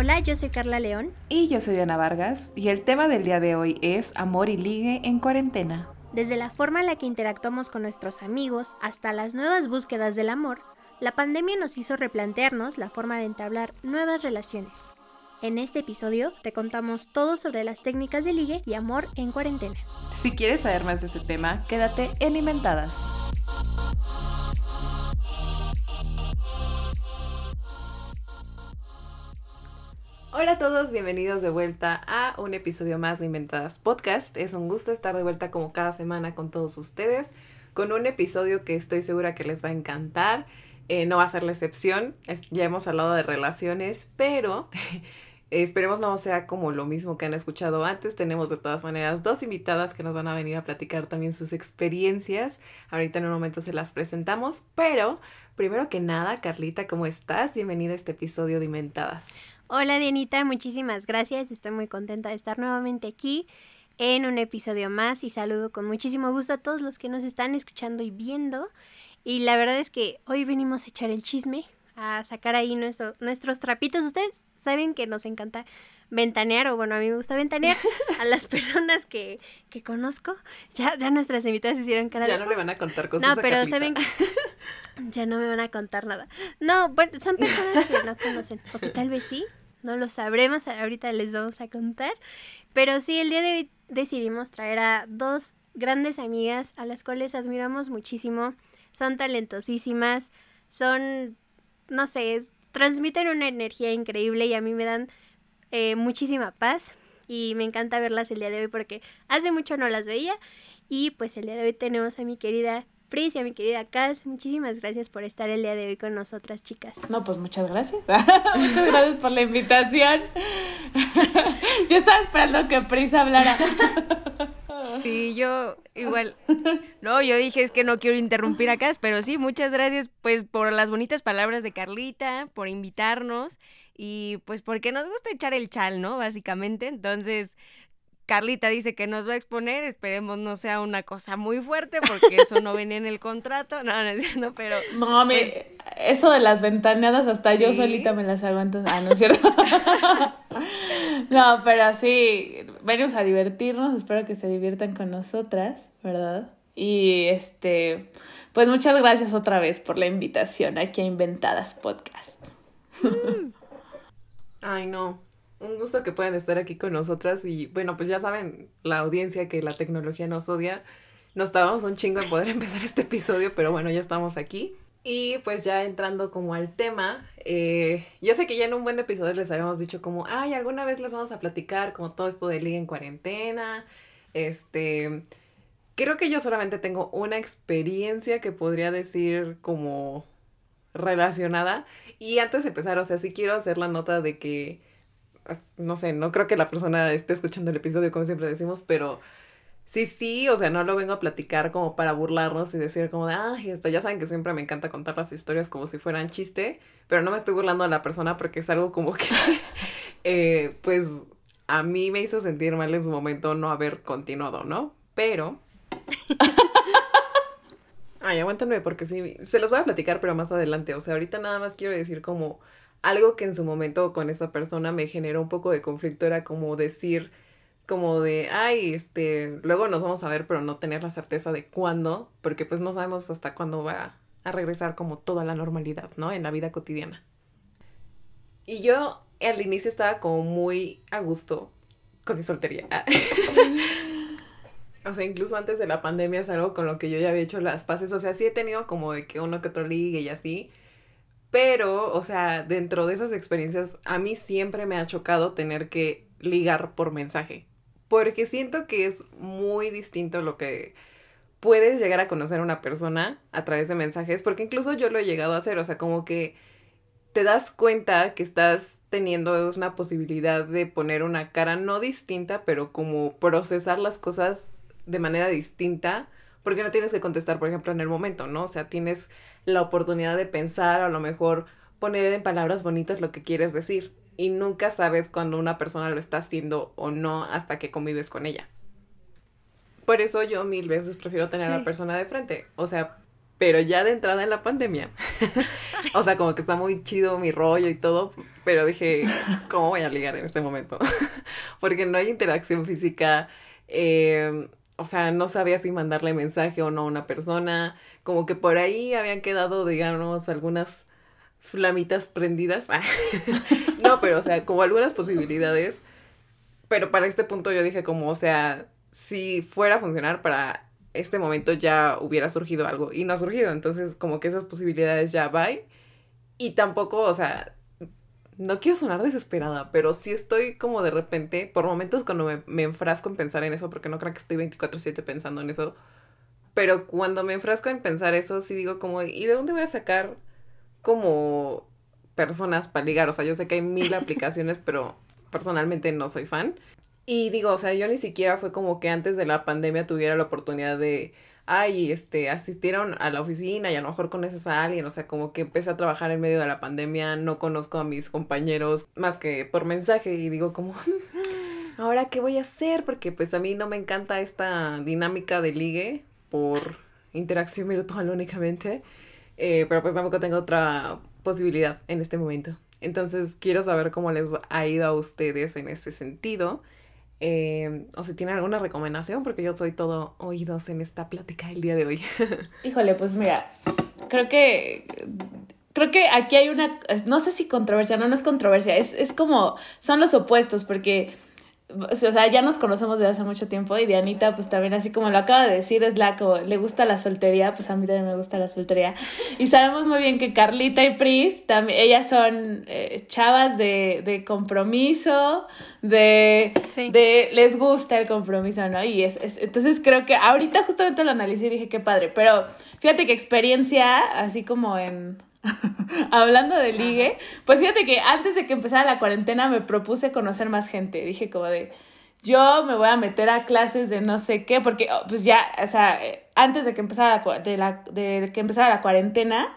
Hola, yo soy Carla León. Y yo soy Diana Vargas. Y el tema del día de hoy es amor y ligue en cuarentena. Desde la forma en la que interactuamos con nuestros amigos hasta las nuevas búsquedas del amor, la pandemia nos hizo replantearnos la forma de entablar nuevas relaciones. En este episodio te contamos todo sobre las técnicas de ligue y amor en cuarentena. Si quieres saber más de este tema, quédate en Inventadas. Hola a todos, bienvenidos de vuelta a un episodio más de Inventadas Podcast. Es un gusto estar de vuelta como cada semana con todos ustedes, con un episodio que estoy segura que les va a encantar. Eh, no va a ser la excepción, ya hemos hablado de relaciones, pero Esperemos no sea como lo mismo que han escuchado antes. Tenemos de todas maneras dos invitadas que nos van a venir a platicar también sus experiencias. Ahorita en un momento se las presentamos, pero primero que nada, Carlita, ¿cómo estás? Bienvenida a este episodio de Inventadas. Hola, Dianita, muchísimas gracias. Estoy muy contenta de estar nuevamente aquí en un episodio más y saludo con muchísimo gusto a todos los que nos están escuchando y viendo. Y la verdad es que hoy venimos a echar el chisme, a sacar ahí nuestro, nuestros trapitos. Ustedes saben que nos encanta ventanear, o bueno, a mí me gusta ventanear a las personas que, que conozco. Ya, ya nuestras invitadas hicieron cara Ya no le van a contar cosas. No, pero saben que ya no me van a contar nada. No, bueno, son personas que no conocen, o que tal vez sí, no lo sabremos, ahorita les vamos a contar. Pero sí, el día de hoy decidimos traer a dos grandes amigas a las cuales admiramos muchísimo. Son talentosísimas, son no sé, transmiten una energía increíble y a mí me dan eh, muchísima paz y me encanta verlas el día de hoy porque hace mucho no las veía y pues el día de hoy tenemos a mi querida Pris y a mi querida Cas. Muchísimas gracias por estar el día de hoy con nosotras, chicas. No, pues muchas gracias. muchas gracias por la invitación. yo estaba esperando que Pris hablara. Sí, yo igual. No, yo dije es que no quiero interrumpir acá, pero sí, muchas gracias pues por las bonitas palabras de Carlita, por invitarnos y pues porque nos gusta echar el chal, ¿no? Básicamente. Entonces, Carlita dice que nos va a exponer, esperemos no sea una cosa muy fuerte porque eso no venía en el contrato, no, no es cierto, pero... No, pues eso de las ventaneadas hasta yo solita me las aguanto, ah, no es cierto. no, pero sí, venimos a divertirnos, espero que se diviertan con nosotras, ¿verdad? Y este, pues muchas gracias otra vez por la invitación aquí a Inventadas Podcast. Ay, no, un gusto que puedan estar aquí con nosotras y bueno, pues ya saben la audiencia que la tecnología nos odia. Nos tardamos un chingo en poder empezar este episodio, pero bueno, ya estamos aquí. Y pues ya entrando como al tema, eh, yo sé que ya en un buen episodio les habíamos dicho como, ay, alguna vez les vamos a platicar como todo esto de liga en cuarentena. Este, creo que yo solamente tengo una experiencia que podría decir como relacionada. Y antes de empezar, o sea, sí quiero hacer la nota de que no sé, no creo que la persona esté escuchando el episodio como siempre decimos, pero sí, sí, o sea, no lo vengo a platicar como para burlarnos y decir como de, ay, esto, ya saben que siempre me encanta contar las historias como si fueran chiste, pero no me estoy burlando a la persona porque es algo como que, eh, pues, a mí me hizo sentir mal en su momento no haber continuado, ¿no? Pero... Ay, aguántenme porque sí, se los voy a platicar, pero más adelante, o sea, ahorita nada más quiero decir como algo que en su momento con esa persona me generó un poco de conflicto era como decir, como de, ay, este, luego nos vamos a ver, pero no tener la certeza de cuándo, porque pues no sabemos hasta cuándo va a regresar como toda la normalidad, ¿no? En la vida cotidiana. Y yo al inicio estaba como muy a gusto con mi soltería. o sea, incluso antes de la pandemia es algo con lo que yo ya había hecho las paces. O sea, sí he tenido como de que uno que otro ligue y así. Pero, o sea, dentro de esas experiencias, a mí siempre me ha chocado tener que ligar por mensaje. Porque siento que es muy distinto lo que puedes llegar a conocer a una persona a través de mensajes. Porque incluso yo lo he llegado a hacer. O sea, como que te das cuenta que estás teniendo una posibilidad de poner una cara no distinta, pero como procesar las cosas de manera distinta. Porque no tienes que contestar, por ejemplo, en el momento, ¿no? O sea, tienes la oportunidad de pensar, a lo mejor poner en palabras bonitas lo que quieres decir. Y nunca sabes cuando una persona lo está haciendo o no hasta que convives con ella. Por eso yo mil veces prefiero tener a la persona de frente. O sea, pero ya de entrada en la pandemia, O sea, como que está muy chido mi rollo y todo, pero dije, ¿cómo voy a ligar en este momento? Porque no hay interacción física. Eh, o sea, no sabía si mandarle mensaje o no a una persona. Como que por ahí habían quedado, digamos, algunas flamitas prendidas. no, pero o sea, como algunas posibilidades. Pero para este punto yo dije como, o sea, si fuera a funcionar para este momento ya hubiera surgido algo y no ha surgido. Entonces, como que esas posibilidades ya van. Y tampoco, o sea, no quiero sonar desesperada, pero sí estoy como de repente, por momentos cuando me, me enfrasco en pensar en eso, porque no creo que estoy 24/7 pensando en eso, pero cuando me enfrasco en pensar eso, sí digo como, ¿y de dónde voy a sacar como personas para ligar? O sea, yo sé que hay mil aplicaciones, pero personalmente no soy fan. Y digo, o sea, yo ni siquiera fue como que antes de la pandemia tuviera la oportunidad de, ay, este, asistieron a la oficina y a lo mejor conoces a alguien, o sea, como que empecé a trabajar en medio de la pandemia, no conozco a mis compañeros más que por mensaje y digo como, ahora qué voy a hacer, porque pues a mí no me encanta esta dinámica de ligue por interacción virtual únicamente, eh, pero pues tampoco tengo otra posibilidad en este momento. Entonces quiero saber cómo les ha ido a ustedes en ese sentido. Eh, o si tienen alguna recomendación, porque yo soy todo oídos en esta plática el día de hoy. Híjole, pues mira, creo que creo que aquí hay una, no sé si controversia, no, no es controversia, es, es como, son los opuestos, porque o sea, ya nos conocemos desde hace mucho tiempo y Dianita, pues también así como lo acaba de decir, es la que le gusta la soltería, pues a mí también me gusta la soltería. Y sabemos muy bien que Carlita y Pris, también, ellas son eh, chavas de, de compromiso, de, de les gusta el compromiso, ¿no? Y es, entonces creo que ahorita justamente lo analicé y dije, qué padre, pero fíjate que experiencia, así como en Hablando de ligue, pues fíjate que antes de que empezara la cuarentena me propuse conocer más gente. Dije como de, yo me voy a meter a clases de no sé qué, porque oh, pues ya, o sea, antes de que empezara la, de la, de que empezara la cuarentena,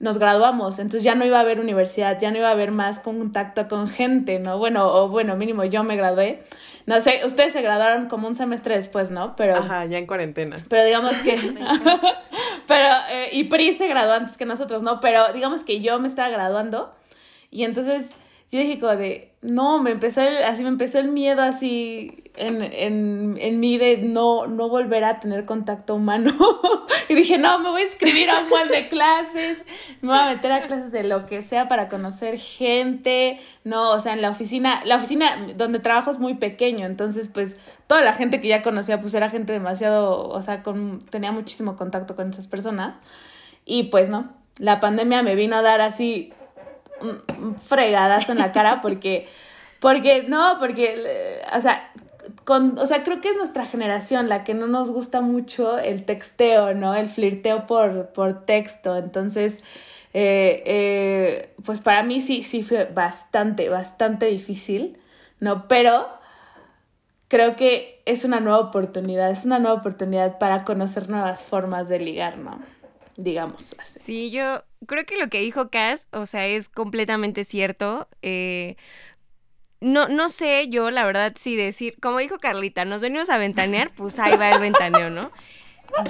nos graduamos, entonces ya no iba a haber universidad, ya no iba a haber más contacto con gente, ¿no? Bueno, o bueno, mínimo yo me gradué. No sé, ustedes se graduaron como un semestre después, ¿no? Pero Ajá, ya en cuarentena. Pero digamos que pero eh, y Pri se graduó antes que nosotros, ¿no? Pero digamos que yo me estaba graduando y entonces yo dije como de, no, me empezó el, así me empezó el miedo así en, en, en mí de no, no volver a tener contacto humano. y dije, no, me voy a inscribir a un buen de clases, me voy a meter a clases de lo que sea para conocer gente. No, o sea, en la oficina, la oficina donde trabajo es muy pequeño, entonces pues toda la gente que ya conocía pues era gente demasiado, o sea, con, tenía muchísimo contacto con esas personas. Y pues no, la pandemia me vino a dar así un fregadazo en la cara porque, porque, no, porque, o sea, con, o sea, creo que es nuestra generación la que no nos gusta mucho el texteo, ¿no? El flirteo por, por texto. Entonces, eh, eh, pues para mí sí, sí fue bastante, bastante difícil, ¿no? Pero creo que es una nueva oportunidad, es una nueva oportunidad para conocer nuevas formas de ligar, ¿no? Digamos así. Sí, yo creo que lo que dijo Cass, o sea, es completamente cierto. Eh, no, no sé yo, la verdad, si decir, como dijo Carlita, nos venimos a ventanear, pues ahí va el ventaneo, ¿no?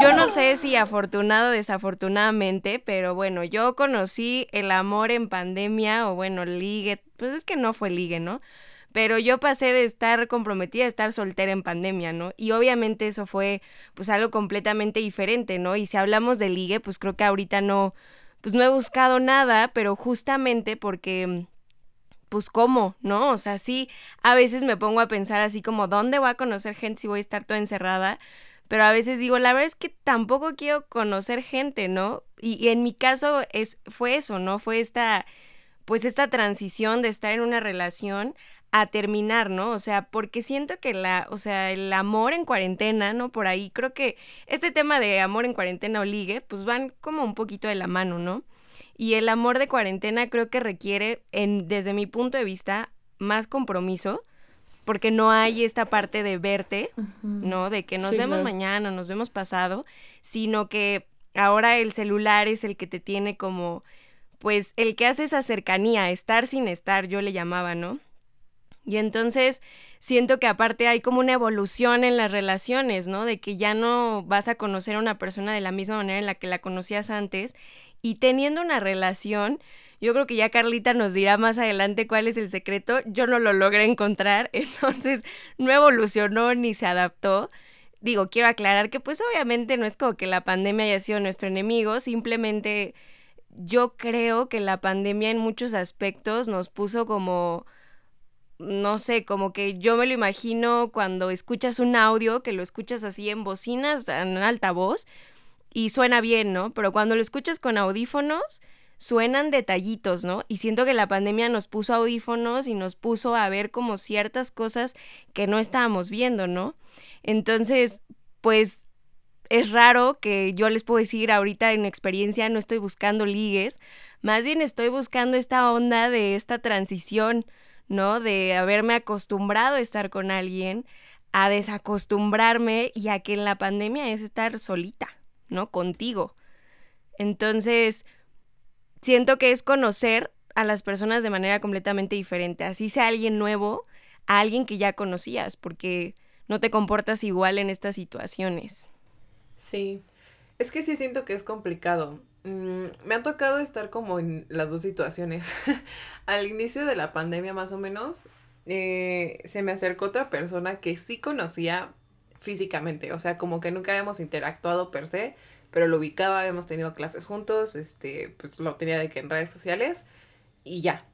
Yo no sé si afortunado o desafortunadamente, pero bueno, yo conocí el amor en pandemia o bueno, ligue, pues es que no fue ligue, ¿no? Pero yo pasé de estar comprometida a estar soltera en pandemia, ¿no? Y obviamente eso fue pues algo completamente diferente, ¿no? Y si hablamos de ligue, pues creo que ahorita no, pues no he buscado nada, pero justamente porque pues cómo, ¿no? O sea, sí, a veces me pongo a pensar así como, ¿dónde voy a conocer gente si voy a estar toda encerrada? Pero a veces digo, la verdad es que tampoco quiero conocer gente, ¿no? Y, y, en mi caso es, fue eso, ¿no? Fue esta, pues esta transición de estar en una relación a terminar, ¿no? O sea, porque siento que la, o sea, el amor en cuarentena, ¿no? Por ahí creo que este tema de amor en cuarentena o ligue, pues van como un poquito de la mano, ¿no? Y el amor de cuarentena creo que requiere, en, desde mi punto de vista, más compromiso, porque no hay esta parte de verte, ¿no? De que nos vemos mañana, nos vemos pasado, sino que ahora el celular es el que te tiene como, pues, el que hace esa cercanía, estar sin estar, yo le llamaba, ¿no? Y entonces siento que aparte hay como una evolución en las relaciones, ¿no? De que ya no vas a conocer a una persona de la misma manera en la que la conocías antes y teniendo una relación, yo creo que ya Carlita nos dirá más adelante cuál es el secreto. Yo no lo logré encontrar, entonces no evolucionó ni se adaptó. Digo, quiero aclarar que pues obviamente no es como que la pandemia haya sido nuestro enemigo, simplemente yo creo que la pandemia en muchos aspectos nos puso como no sé, como que yo me lo imagino cuando escuchas un audio, que lo escuchas así en bocinas, en alta voz, y suena bien, ¿no? Pero cuando lo escuchas con audífonos, suenan detallitos, ¿no? Y siento que la pandemia nos puso audífonos y nos puso a ver como ciertas cosas que no estábamos viendo, ¿no? Entonces, pues es raro que yo les puedo decir ahorita en experiencia no estoy buscando ligues, más bien estoy buscando esta onda de esta transición, ¿no? De haberme acostumbrado a estar con alguien, a desacostumbrarme y a que en la pandemia es estar solita, ¿no? Contigo. Entonces, siento que es conocer a las personas de manera completamente diferente, así sea alguien nuevo a alguien que ya conocías, porque no te comportas igual en estas situaciones. Sí, es que sí siento que es complicado. Mm, me ha tocado estar como en las dos situaciones. Al inicio de la pandemia más o menos, eh, se me acercó otra persona que sí conocía físicamente, o sea, como que nunca habíamos interactuado per se, pero lo ubicaba, habíamos tenido clases juntos, este, pues lo tenía de que en redes sociales y ya.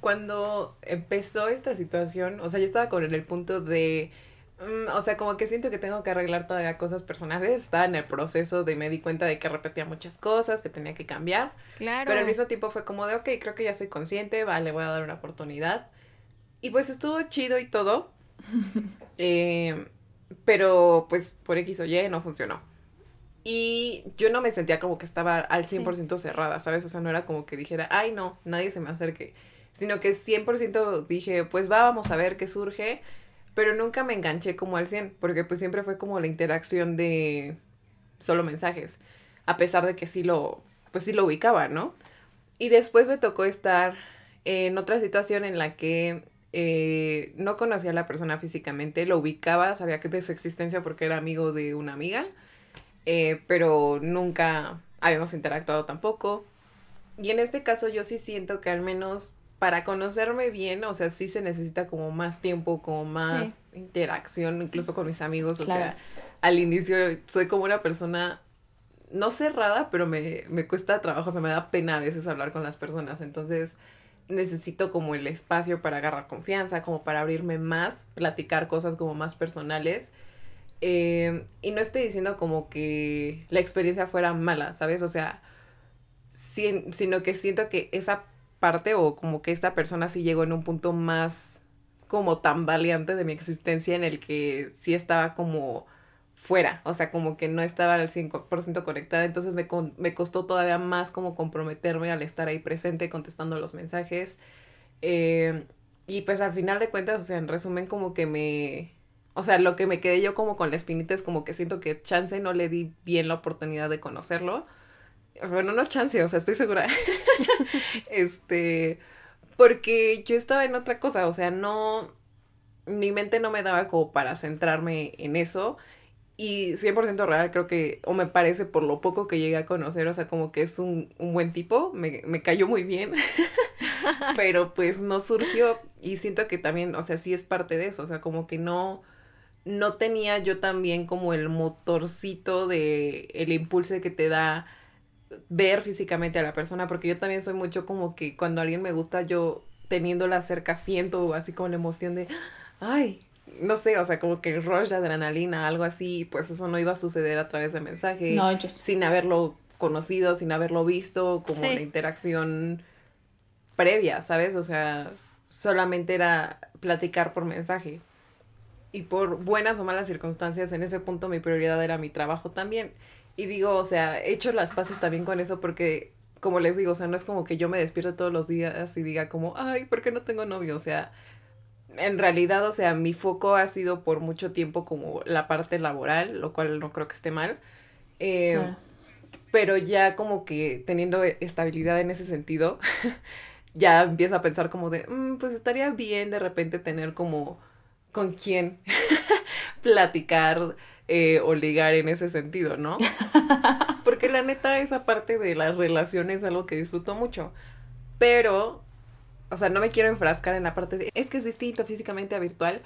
Cuando empezó esta situación, o sea, yo estaba con en el punto de, mm, o sea, como que siento que tengo que arreglar todavía cosas personales, estaba en el proceso de me di cuenta de que repetía muchas cosas, que tenía que cambiar. Claro. Pero al mismo tiempo fue como de, ok, creo que ya soy consciente, vale, voy a dar una oportunidad. Y pues estuvo chido y todo. eh, pero pues por X o Y no funcionó. Y yo no me sentía como que estaba al 100% cerrada, ¿sabes? O sea, no era como que dijera, ay, no, nadie se me acerque. Sino que 100% dije, pues va, vamos a ver qué surge. Pero nunca me enganché como al 100, porque pues siempre fue como la interacción de solo mensajes. A pesar de que sí lo, pues sí lo ubicaba, ¿no? Y después me tocó estar en otra situación en la que eh, no conocía a la persona físicamente, lo ubicaba, sabía que de su existencia porque era amigo de una amiga eh, pero nunca habíamos interactuado tampoco. Y en este caso yo sí siento que al menos para conocerme bien, o sea, sí se necesita como más tiempo, como más interacción, incluso con mis amigos, o sea, al inicio soy como una persona no cerrada, pero me, me cuesta trabajo, o sea, me da pena a veces hablar con las personas, entonces necesito como el espacio para agarrar confianza, como para abrirme más, platicar cosas como más personales eh, y no estoy diciendo como que la experiencia fuera mala, ¿sabes? O sea, sino que siento que esa parte o como que esta persona sí llegó en un punto más como tan valiente de mi existencia en el que sí estaba como fuera, o sea, como que no estaba al 100% conectada, entonces me, me costó todavía más como comprometerme al estar ahí presente contestando los mensajes. Eh, y pues al final de cuentas, o sea, en resumen como que me, o sea, lo que me quedé yo como con la espinita es como que siento que chance no le di bien la oportunidad de conocerlo. Bueno, no chance, o sea, estoy segura. este, porque yo estaba en otra cosa, o sea, no, mi mente no me daba como para centrarme en eso. Y 100% real, creo que, o me parece por lo poco que llegué a conocer, o sea, como que es un, un buen tipo, me, me cayó muy bien, pero pues no surgió y siento que también, o sea, sí es parte de eso, o sea, como que no, no tenía yo también como el motorcito de el impulso que te da ver físicamente a la persona, porque yo también soy mucho como que cuando alguien me gusta, yo teniéndola cerca siento así como la emoción de, ay, no sé, o sea, como que el rush de adrenalina, algo así, pues eso no iba a suceder a través de mensaje, sin haberlo conocido, sin haberlo visto, como la interacción previa, ¿sabes? O sea, solamente era platicar por mensaje y por buenas o malas circunstancias, en ese punto mi prioridad era mi trabajo también. Y digo, o sea, he hecho las paces también con eso porque, como les digo, o sea, no es como que yo me despierto todos los días y diga como, ay, ¿por qué no tengo novio? O sea, en realidad, o sea, mi foco ha sido por mucho tiempo como la parte laboral, lo cual no creo que esté mal. Eh, pero ya como que teniendo estabilidad en ese sentido, ya empiezo a pensar como de, mm, pues estaría bien de repente tener como con quién platicar eh, o ligar en ese sentido, ¿no? Porque la neta, esa parte de las relaciones es algo que disfruto mucho. Pero, o sea, no me quiero enfrascar en la parte de, es que es distinto físicamente a virtual.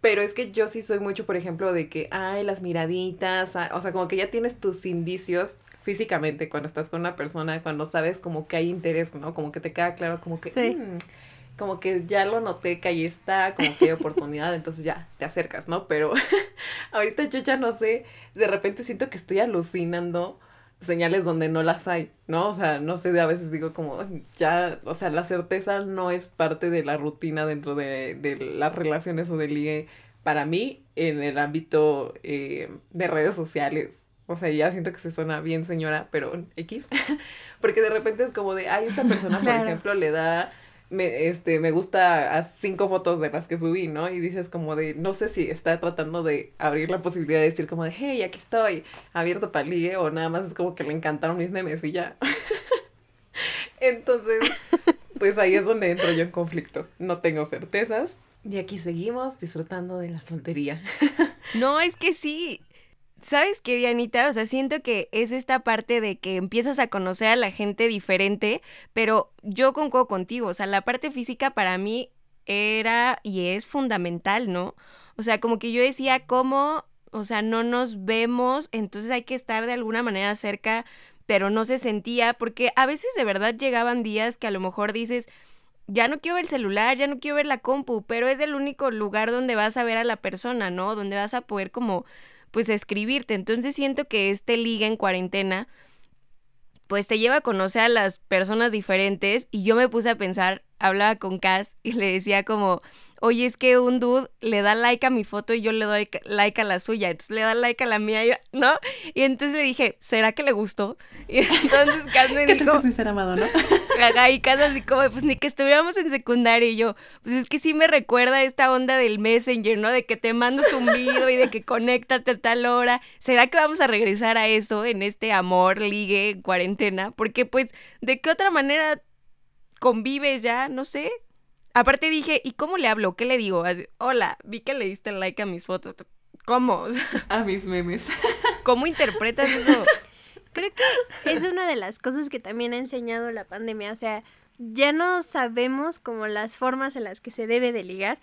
Pero es que yo sí soy mucho, por ejemplo, de que, ay, las miraditas, ah, o sea, como que ya tienes tus indicios físicamente cuando estás con una persona, cuando sabes como que hay interés, ¿no? Como que te queda claro, como que, Sí. "Mm, como que ya lo noté que ahí está, como que hay oportunidad, entonces ya te acercas, ¿no? Pero ahorita yo ya no sé, de repente siento que estoy alucinando señales donde no las hay, ¿no? O sea, no sé, a veces digo como, ya, o sea, la certeza no es parte de la rutina dentro de, de las relaciones o del ligue para mí en el ámbito eh, de redes sociales. O sea, ya siento que se suena bien señora, pero X. Porque de repente es como de, ay, esta persona, por Claro. ejemplo, le da me, este, me gusta a cinco fotos de las que subí, ¿no? Y dices como de, no sé si está tratando de abrir la posibilidad de decir como de, hey, aquí estoy, abierto para ligue, o nada más es como que le encantaron mis memes y ya. Entonces, pues ahí es donde entro yo en conflicto. No tengo certezas. Y aquí seguimos disfrutando de la soltería. No, es que sí. ¿Sabes qué, Dianita? O sea, siento que es esta parte de que empiezas a conocer a la gente diferente, pero yo concuerdo contigo, o sea, la parte física para mí era y es fundamental, ¿no? O sea, como que yo decía, ¿cómo? O sea, no nos vemos, entonces hay que estar de alguna manera cerca, pero no se sentía, porque a veces de verdad llegaban días que a lo mejor dices, ya no quiero ver el celular, ya no quiero ver la compu, pero es el único lugar donde vas a ver a la persona, ¿no? Donde vas a poder como, pues, escribirte. Entonces siento que este liga en cuarentena, pues te lleva a conocer a las personas diferentes y yo me puse a pensar, hablaba con Cass y le decía como, oye, es que un dude le da like a mi foto y yo le doy like a la suya, entonces le da like a la mía, yo- ¿no? Y entonces le dije, ¿será que le gustó? Y entonces Cass me ¿Qué dijo, que ser amado, no? Ajá, y casi así como, pues ni que estuviéramos en secundaria y yo, pues es que sí me recuerda esta onda del Messenger, ¿no? De que te mando zumbido y de que conéctate a tal hora. ¿Será que vamos a regresar a eso en este amor, ligue, en cuarentena? Porque pues, ¿de qué otra manera convives ya? No sé. Aparte dije, ¿y cómo le hablo? ¿Qué le digo? Así, Hola, vi que le diste like a mis fotos. ¿Cómo? O sea, A mis memes. ¿Cómo interpretas eso? Creo que es una de las cosas que también ha enseñado la pandemia. O sea, ya no sabemos como las formas en las que se debe de ligar.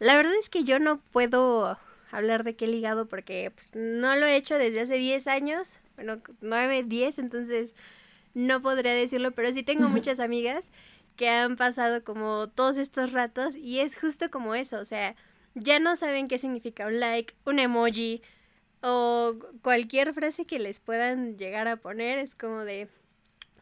La verdad es que yo no puedo hablar de qué he ligado porque pues, no lo he hecho desde hace 10 años. Bueno, 9, 10, entonces no podría decirlo, pero sí tengo muchas amigas que han pasado como todos estos ratos y es justo como eso, o sea, ya no saben qué significa un like, un emoji o cualquier frase que les puedan llegar a poner, es como de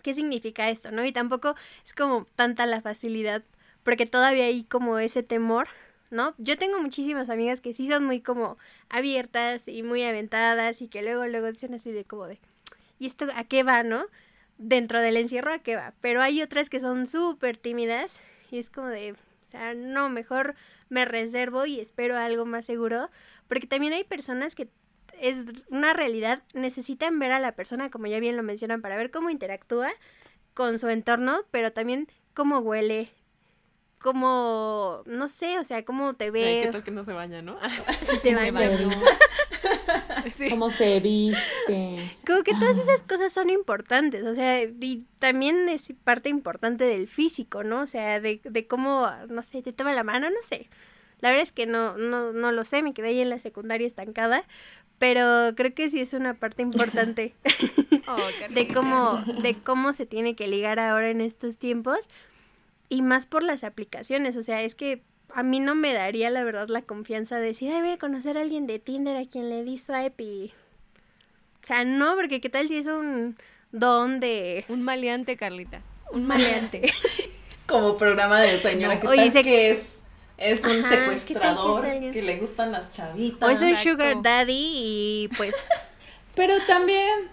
qué significa esto, ¿no? Y tampoco es como tanta la facilidad, porque todavía hay como ese temor, ¿no? Yo tengo muchísimas amigas que sí son muy como abiertas y muy aventadas y que luego luego dicen así de como de ¿y esto a qué va, no? Dentro del encierro a qué va, pero hay otras que son súper tímidas y es como de, o sea, no, mejor me reservo y espero algo más seguro, porque también hay personas que es una realidad, necesitan ver a la persona, como ya bien lo mencionan, para ver cómo interactúa con su entorno, pero también cómo huele, cómo, no sé, o sea, cómo te Ay, ve, ¿Qué tal que no se baña, no? si se baña. bañó. Sí. ¿Cómo se viste? Como que todas esas cosas son importantes, o sea, y también es parte importante del físico, ¿no? O sea, de, de cómo, no sé, te toma la mano, no sé. La verdad es que no, no, no lo sé, me quedé ahí en la secundaria estancada, pero creo que sí es una parte importante Oh, de cómo, de cómo se tiene que ligar ahora en estos tiempos y más por las aplicaciones, o sea, es que a mí no me daría la verdad la confianza de decir, ay, voy a conocer a alguien de Tinder a quien le di swipe y... O sea, no, porque qué tal si es un don de Un maleante, Carlita. un maleante. Como programa de señora, ¿qué Oye, tal se- que es? Es un Ajá, ¿qué que secuestrador que, le gustan las chavitas. o es un Exacto. sugar daddy y pues... Pero también.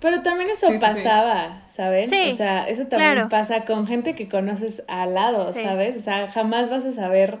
Pero también eso Sí, sí, sí. pasaba, ¿saben? Sí, o sea, eso también claro. pasa con gente que conoces al lado, Sí. ¿sabes? O sea, jamás vas a saber,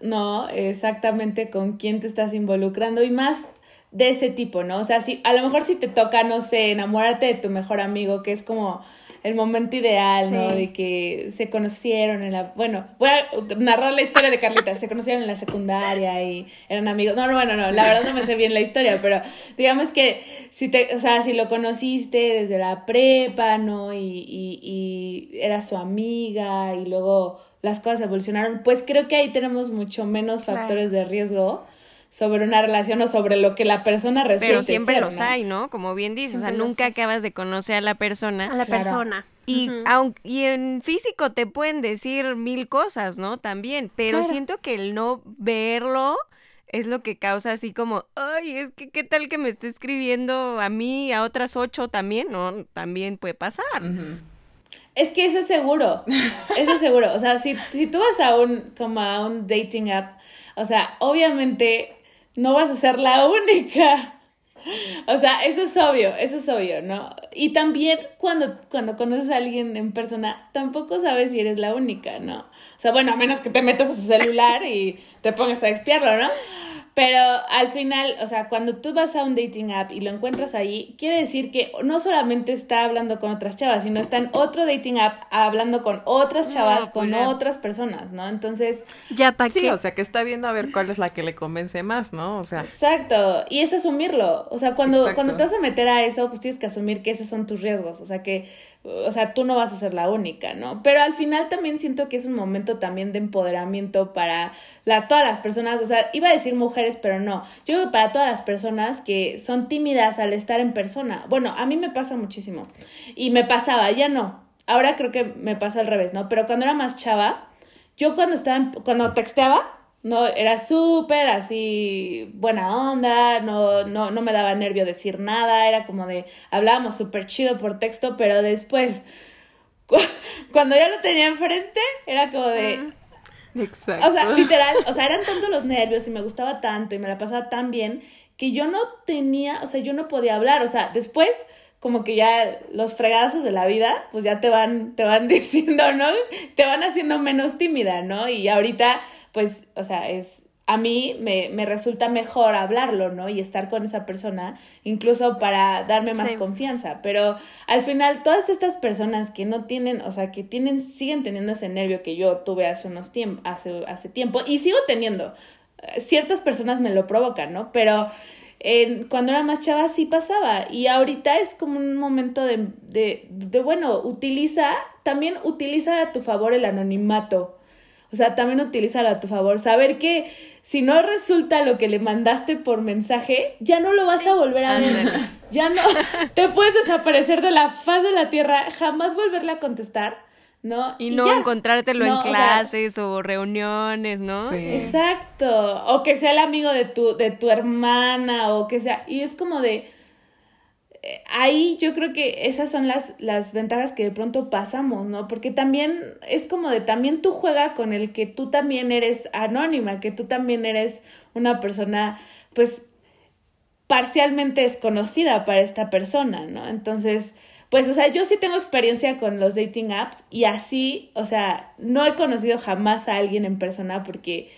¿no? Exactamente con quién te estás involucrando y más de ese tipo, ¿no? O sea, si, a lo mejor si te toca, no sé, enamorarte de tu mejor amigo, que es como el momento ideal, ¿no? De que se conocieron en la, bueno, voy a narrar la historia de Carlita, se conocieron en la secundaria y eran amigos. No, no, bueno, no, la verdad no me sé bien la historia, pero digamos que si te, o sea, si lo conociste desde la prepa, ¿no? Y, y, y era su amiga y luego las cosas evolucionaron, pues creo que ahí tenemos mucho menos Claro. factores de riesgo sobre una relación o sobre lo que la persona resulte Pero siempre ser, los ¿no? hay, ¿no? Como bien dices, o sea, nunca acabas de conocer a la persona. A la Claro. persona. Y, Ujú. aun- y en físico te pueden decir mil cosas, ¿no? También, pero Claro. siento que el no verlo es lo que causa así como, ay, es que qué tal que me esté escribiendo a mí, a otras ocho también, ¿no? También puede pasar. Es que eso es seguro, eso es seguro. O sea, si, si tú vas a un, como a un dating app, o sea, obviamente no vas a ser la única. O sea, eso es obvio, eso es obvio, ¿no? Y también cuando, cuando conoces a alguien en persona, tampoco sabes si eres la única, ¿no? O sea, bueno, a menos que te metas a su celular y te pongas a espiarlo, ¿no? Pero al final, o sea, cuando tú vas a un dating app y lo encuentras ahí, quiere decir que no solamente está hablando con otras chavas, sino está en otro dating app hablando con otras No, chavas, pues con ya. otras personas, ¿no? Entonces, Ya para Sí, qué. o sea, que está viendo a ver cuál es la que le convence más, ¿no? O sea, Exacto, y es asumirlo. O sea, cuando, Exacto. cuando te vas a meter a eso, pues tienes que asumir que esos son tus riesgos. O sea, que, o sea, tú no vas a ser la única, ¿no? Pero al final también siento que es un momento también de empoderamiento para la, todas las personas. O sea, iba a decir mujeres, pero no. Yo creo para todas las personas que son tímidas al estar en persona. Bueno, a mí me pasa muchísimo. Y me pasaba, ya no. Ahora creo que me pasa al revés, ¿no? Pero cuando era más chava, yo cuando estaba, en- cuando texteaba, no, era súper así buena onda, no, no, no me daba nervio decir nada, era como de, hablábamos súper chido por texto, pero después, cu- cuando ya lo tenía enfrente, era como de, exacto. o sea, literal, o sea, eran tanto los nervios y me gustaba tanto y me la pasaba tan bien que yo no tenía, o sea, yo no podía hablar, o sea, después como que ya los fregazos de la vida, pues ya te van, te van diciendo, ¿no? Te van haciendo menos tímida, ¿no? Y ahorita, pues, o sea, es, a mí me, me resulta mejor hablarlo, ¿no? Y estar con esa persona, incluso para darme más Sí. confianza. Pero al final, todas estas personas que no tienen, o sea, que tienen, siguen teniendo ese nervio que yo tuve hace unos tiempos, hace, hace tiempo, y sigo teniendo. Eh, Ciertas personas me lo provocan, ¿no? Pero en- cuando era más chava sí pasaba. Y ahorita es como un momento de, de, de, bueno, utiliza, también utiliza a tu favor el anonimato. O sea, también utilízalo a tu favor. Saber que si no resulta lo que le mandaste por mensaje, ya no lo vas a volver a ver. Ya no. Te puedes desaparecer de la faz de la tierra, jamás volverle a contestar, ¿no? Y no ya. encontrártelo No, en o sea, clases o reuniones, ¿no? Sí. Exacto. O que sea el amigo de tu, de tu hermana, o que sea. Y es como de. Ahí yo creo que esas son las, las ventajas que de pronto pasamos, ¿no? Porque también es como de también tú juega con el que tú también eres anónima, que tú también eres una persona, pues, parcialmente desconocida para esta persona, ¿no? Entonces, pues, o sea, yo sí tengo experiencia con los dating apps y así, o sea, no he conocido jamás a alguien en persona porque,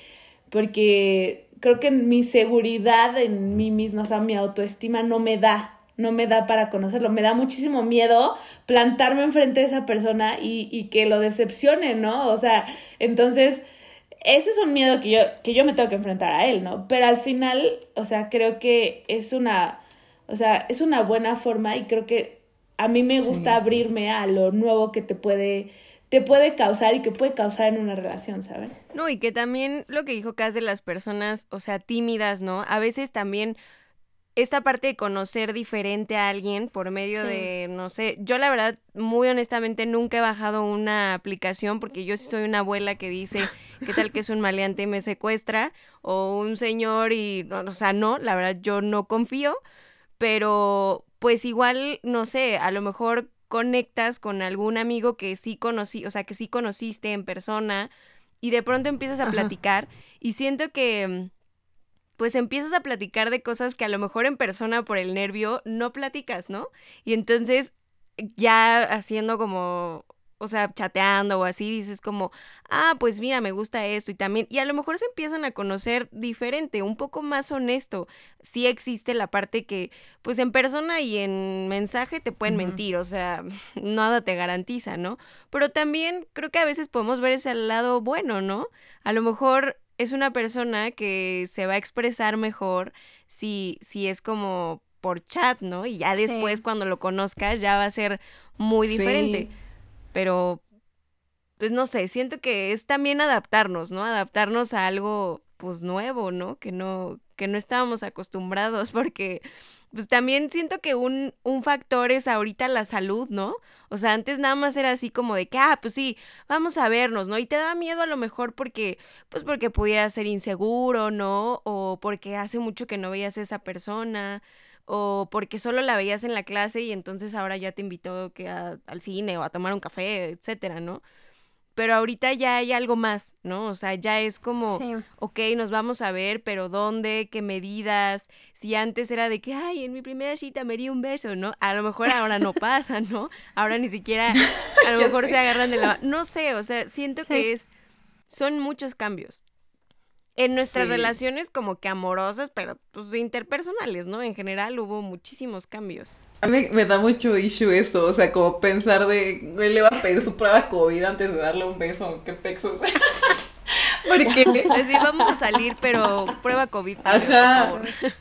porque creo que mi seguridad en mí misma, o sea, mi autoestima no me da, no me da para conocerlo, me da muchísimo miedo plantarme enfrente de esa persona y, y que lo decepcione, ¿no? O sea, entonces, ese es un miedo que yo, que yo me tengo que enfrentar a él, ¿no? Pero al final, o sea, creo que es una, o sea, es una buena forma y creo que a mí me gusta Sí. abrirme a lo nuevo que te puede, te puede causar y que puede causar en una relación, ¿saben? No, y que también lo que dijo Cas de las personas, o sea, tímidas, ¿no? A veces también esta parte de conocer diferente a alguien por medio Sí. de, no sé, yo la verdad, muy honestamente, nunca he bajado una aplicación porque yo sí soy una abuela que dice, ¿qué tal que es un maleante y me secuestra? O un señor y, no, o sea, no, la verdad, yo no confío, pero pues igual, no sé, a lo mejor conectas con algún amigo que sí conocí, o sea, que sí conociste en persona y de pronto empiezas a Ajá. platicar y siento que pues empiezas a platicar de cosas que a lo mejor en persona por el nervio no platicas, ¿no? Y entonces ya haciendo como o sea, chateando o así, dices como, ah, pues mira, me gusta esto y también, y a lo mejor se empiezan a conocer diferente, un poco más honesto. Sí existe la parte que, pues en persona y en mensaje te pueden mentir, o sea, nada te garantiza, ¿no? Pero también creo que a veces podemos ver ese lado bueno, ¿no? A lo mejor es una persona que se va a expresar mejor si, si es como por chat, ¿no? Y ya después cuando lo conozcas ya va a ser muy diferente. Pero, pues no sé, siento que es también adaptarnos, ¿no? Adaptarnos a algo, pues nuevo, ¿no? Que no, que no estábamos acostumbrados porque pues también siento que un, un factor es ahorita la salud, ¿no? O sea, antes nada más era así como de que, ah, pues sí, vamos a vernos, ¿no? Y te da miedo a lo mejor porque, pues porque pudiera ser inseguro, ¿no? O porque hace mucho que no veías a esa persona, o porque solo la veías en la clase y entonces ahora ya te invitó que al cine o a tomar un café, etcétera, ¿no? Pero ahorita ya hay algo más, ¿no? O sea, ya es como, ok, nos vamos a ver, pero ¿dónde? ¿Qué medidas? Si antes era de que, ay, en mi primera cita me di un beso, ¿no? A lo mejor ahora no pasa, ¿no? Ahora ni siquiera, a lo mejor se agarran de la... No sé, o sea, siento que es, son muchos cambios. En nuestras relaciones como que amorosas, pero pues interpersonales, ¿no? En general hubo muchísimos cambios. A mí me da mucho issue eso, o sea, como pensar de, güey, le va a pedir su prueba COVID antes de darle un beso, qué pexos. Porque decir, vamos a salir, pero prueba COVID. Ajá.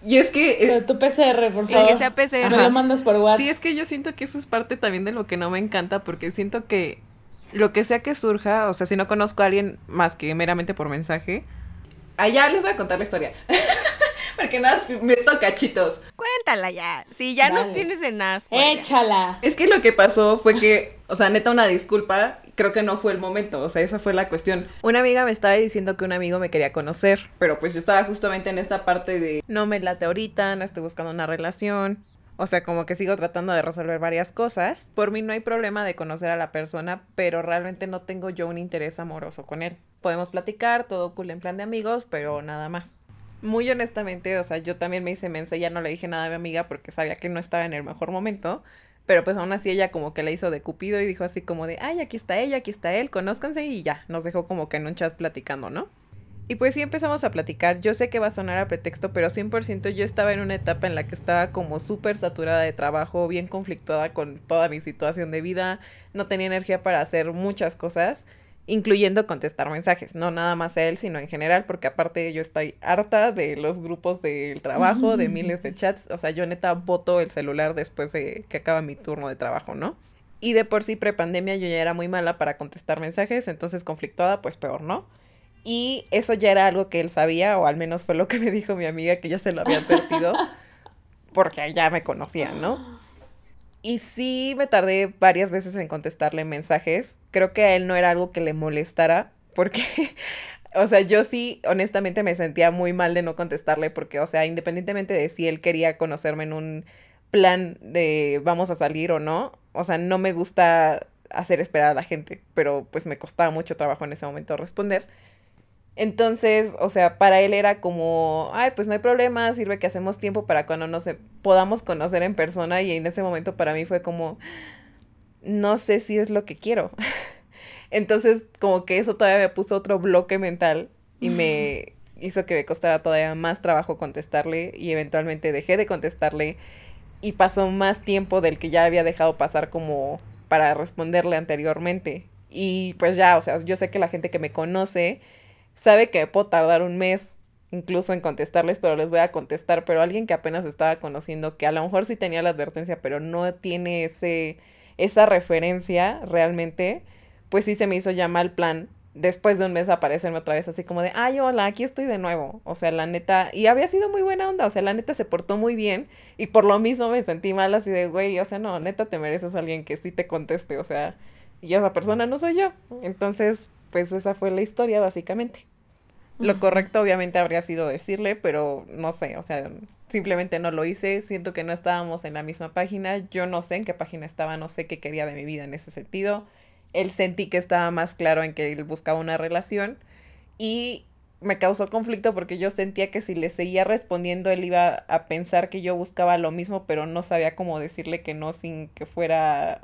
Y es que. Eh, pero tu PCR, por favor. que sea PCR. lo mandas por WhatsApp. Sí, es que yo siento que eso es parte también de lo que no me encanta, porque siento que lo que sea que surja, o sea, si no conozco a alguien más que meramente por mensaje. Allá les voy a contar la historia. Porque nada, me toca, chitos. Cuéntala ya. Si ya nos tienes en asco. Échala. Es que lo que pasó fue que, o sea, neta, una disculpa. Creo que no fue el momento, o sea, esa fue la cuestión. Una amiga me estaba diciendo que un amigo me quería conocer, pero pues yo estaba justamente en esta parte de no me late ahorita, no estoy buscando una relación. O sea, como que sigo tratando de resolver varias cosas. Por mí no hay problema de conocer a la persona, pero realmente no tengo yo un interés amoroso con él. Podemos platicar, todo cool en plan de amigos, pero nada más muy honestamente, o sea, yo también me hice mensa y ya no le dije nada a mi amiga porque sabía que no estaba en el mejor momento. Pero pues aún así ella como que la hizo de cupido y dijo así como de, ay, aquí está ella, aquí está él, conózcanse y ya, nos dejó como que en un chat platicando, ¿no? Y pues sí empezamos a platicar, yo sé que va a sonar a pretexto, pero 100% yo estaba en una etapa en la que estaba como súper saturada de trabajo, bien conflictuada con toda mi situación de vida, no tenía energía para hacer muchas cosas incluyendo contestar mensajes, no nada más a él, sino en general, porque aparte yo estoy harta de los grupos del trabajo, de miles de chats, o sea, yo neta voto el celular después de que acaba mi turno de trabajo, ¿no? Y de por sí prepandemia yo ya era muy mala para contestar mensajes, entonces conflictuada, pues peor, ¿no? Y eso ya era algo que él sabía, o al menos fue lo que me dijo mi amiga, que ya se lo había advertido, porque ya me conocían, ¿no? Y sí me tardé varias veces en contestarle mensajes. Creo que a él no era algo que le molestara, porque, o sea, yo sí, honestamente me sentía muy mal de no contestarle, porque, o sea, independientemente de si él quería conocerme en un plan de vamos a salir o no, o sea, no me gusta hacer esperar a la gente, pero pues me costaba mucho trabajo en ese momento responder. Entonces, o sea, para él era como, ay, pues no hay problema, sirve que hacemos tiempo para cuando nos podamos conocer en persona y en ese momento para mí fue como, no sé si es lo que quiero. Entonces, como que eso todavía me puso otro bloque mental y me hizo que me costara todavía más trabajo contestarle y eventualmente dejé de contestarle y pasó más tiempo del que ya había dejado pasar como para responderle anteriormente. Y pues ya, o sea, yo sé que la gente que me conoce sabe que puedo tardar un mes incluso en contestarles, pero les voy a contestar, pero alguien que apenas estaba conociendo, que a lo mejor sí tenía la advertencia, pero no tiene ese, esa referencia realmente, pues sí se me hizo ya mal plan después de un mes aparecerme otra vez así como de, ay, hola, aquí estoy de nuevo. O sea, la neta, y había sido muy buena onda, o sea, la neta se portó muy bien y por lo mismo me sentí mal así de, güey, o sea, no, neta te mereces alguien que sí te conteste, o sea, y esa persona no soy yo. Entonces, pues esa fue la historia básicamente. Lo correcto obviamente habría sido decirle, pero no sé, o sea, simplemente no lo hice, siento que no estábamos en la misma página, yo no sé en qué página estaba, no sé qué quería de mi vida en ese sentido. Él sentí que estaba más claro en que él buscaba una relación y me causó conflicto porque yo sentía que si le seguía respondiendo él iba a pensar que yo buscaba lo mismo, pero no sabía cómo decirle que no sin que fuera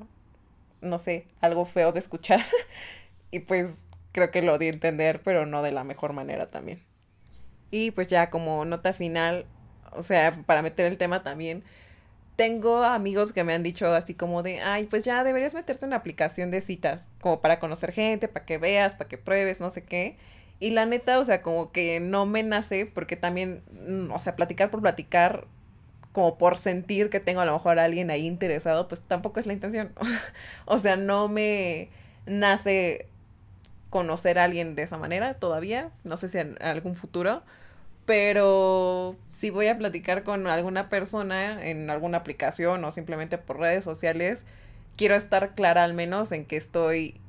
no sé, algo feo de escuchar. y pues creo que lo di entender, pero no de la mejor manera también. Y pues ya como nota final, o sea, para meter el tema también, tengo amigos que me han dicho así como de, ay, pues ya deberías meterse en una aplicación de citas, como para conocer gente, para que veas, para que pruebes, no sé qué. Y la neta, o sea, como que no me nace, porque también, mm, o sea, platicar por platicar, como por sentir que tengo a lo mejor a alguien ahí interesado, pues tampoco es la intención. o sea, no me nace conocer a alguien de esa manera todavía, no sé si en algún futuro, pero si voy a platicar con alguna persona en alguna aplicación o simplemente por redes sociales, quiero estar clara al menos en que estoy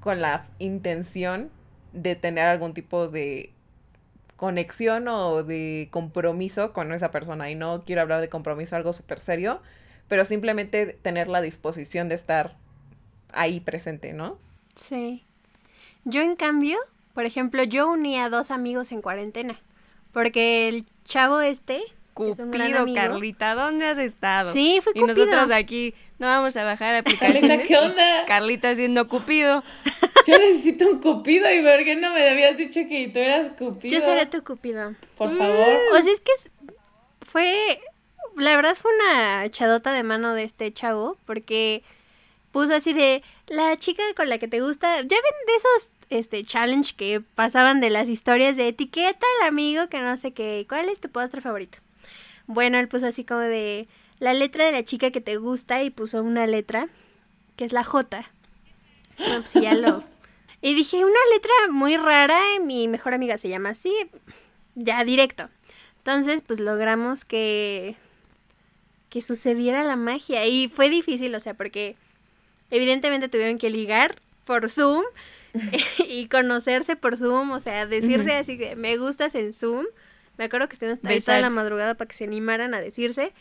con la intención de tener algún tipo de conexión o de compromiso con esa persona. Y no quiero hablar de compromiso, algo súper serio, pero simplemente tener la disposición de estar ahí presente, ¿no? Sí. Yo en cambio, por ejemplo, yo uní a dos amigos en cuarentena. Porque el chavo este. Cupido, Carlita, ¿dónde has estado? Sí, fue Cupido. Y nosotros aquí no vamos a bajar aplicaciones. Carlita, ¿qué onda? Carlita siendo Cupido. Yo necesito un Cupido y ¿por qué no me habías dicho que tú eras Cupido? Yo seré tu Cupido. Por favor. O sea, es que fue. La verdad fue una echadota de mano de este chavo, porque puso así de la chica con la que te gusta. Ya ven de esos este challenge que pasaban de las historias de etiqueta al amigo que no sé qué, ¿cuál es tu postre favorito? Bueno, él puso así como de la letra de la chica que te gusta y puso una letra que es la J. No, pues ya lo. Y dije, una letra muy rara, y mi mejor amiga se llama así, ya directo. Entonces, pues logramos que que sucediera la magia y fue difícil, o sea, porque evidentemente tuvieron que ligar por Zoom y conocerse por Zoom, o sea, decirse así que me gustas en Zoom. Me acuerdo que estuvimos ahí toda la madrugada para que se animaran a decirse.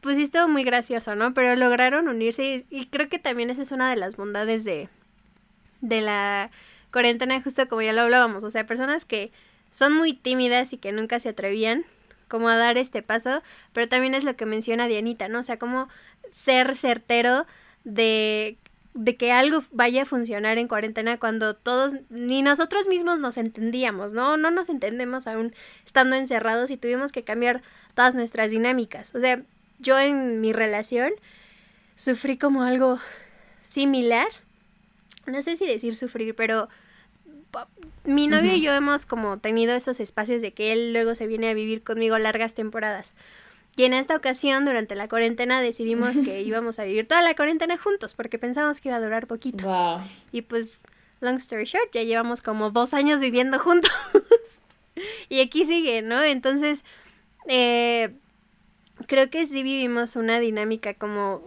Pues sí, estuvo muy gracioso, ¿no? Pero lograron unirse y, creo que también esa es una de las bondades de, de la cuarentena, justo como ya lo hablábamos. O sea, personas que son muy tímidas y que nunca se atrevían como a dar este paso, pero también es lo que menciona Dianita, ¿no? O sea, como ser certero de de que algo vaya a funcionar en cuarentena cuando todos, ni nosotros mismos nos entendíamos, ¿no? No nos entendemos aún estando encerrados y tuvimos que cambiar todas nuestras dinámicas. O sea, yo en mi relación sufrí como algo similar. No sé si decir sufrir, pero mi novio y yo hemos como tenido esos espacios de que él luego se viene a vivir conmigo largas temporadas. Y en esta ocasión, durante la cuarentena, decidimos que íbamos a vivir toda la cuarentena juntos, porque pensamos que iba a durar poquito. Y pues, long story short, ya llevamos como dos años viviendo juntos. y aquí sigue, ¿no? Entonces, eh, creo que sí vivimos una dinámica como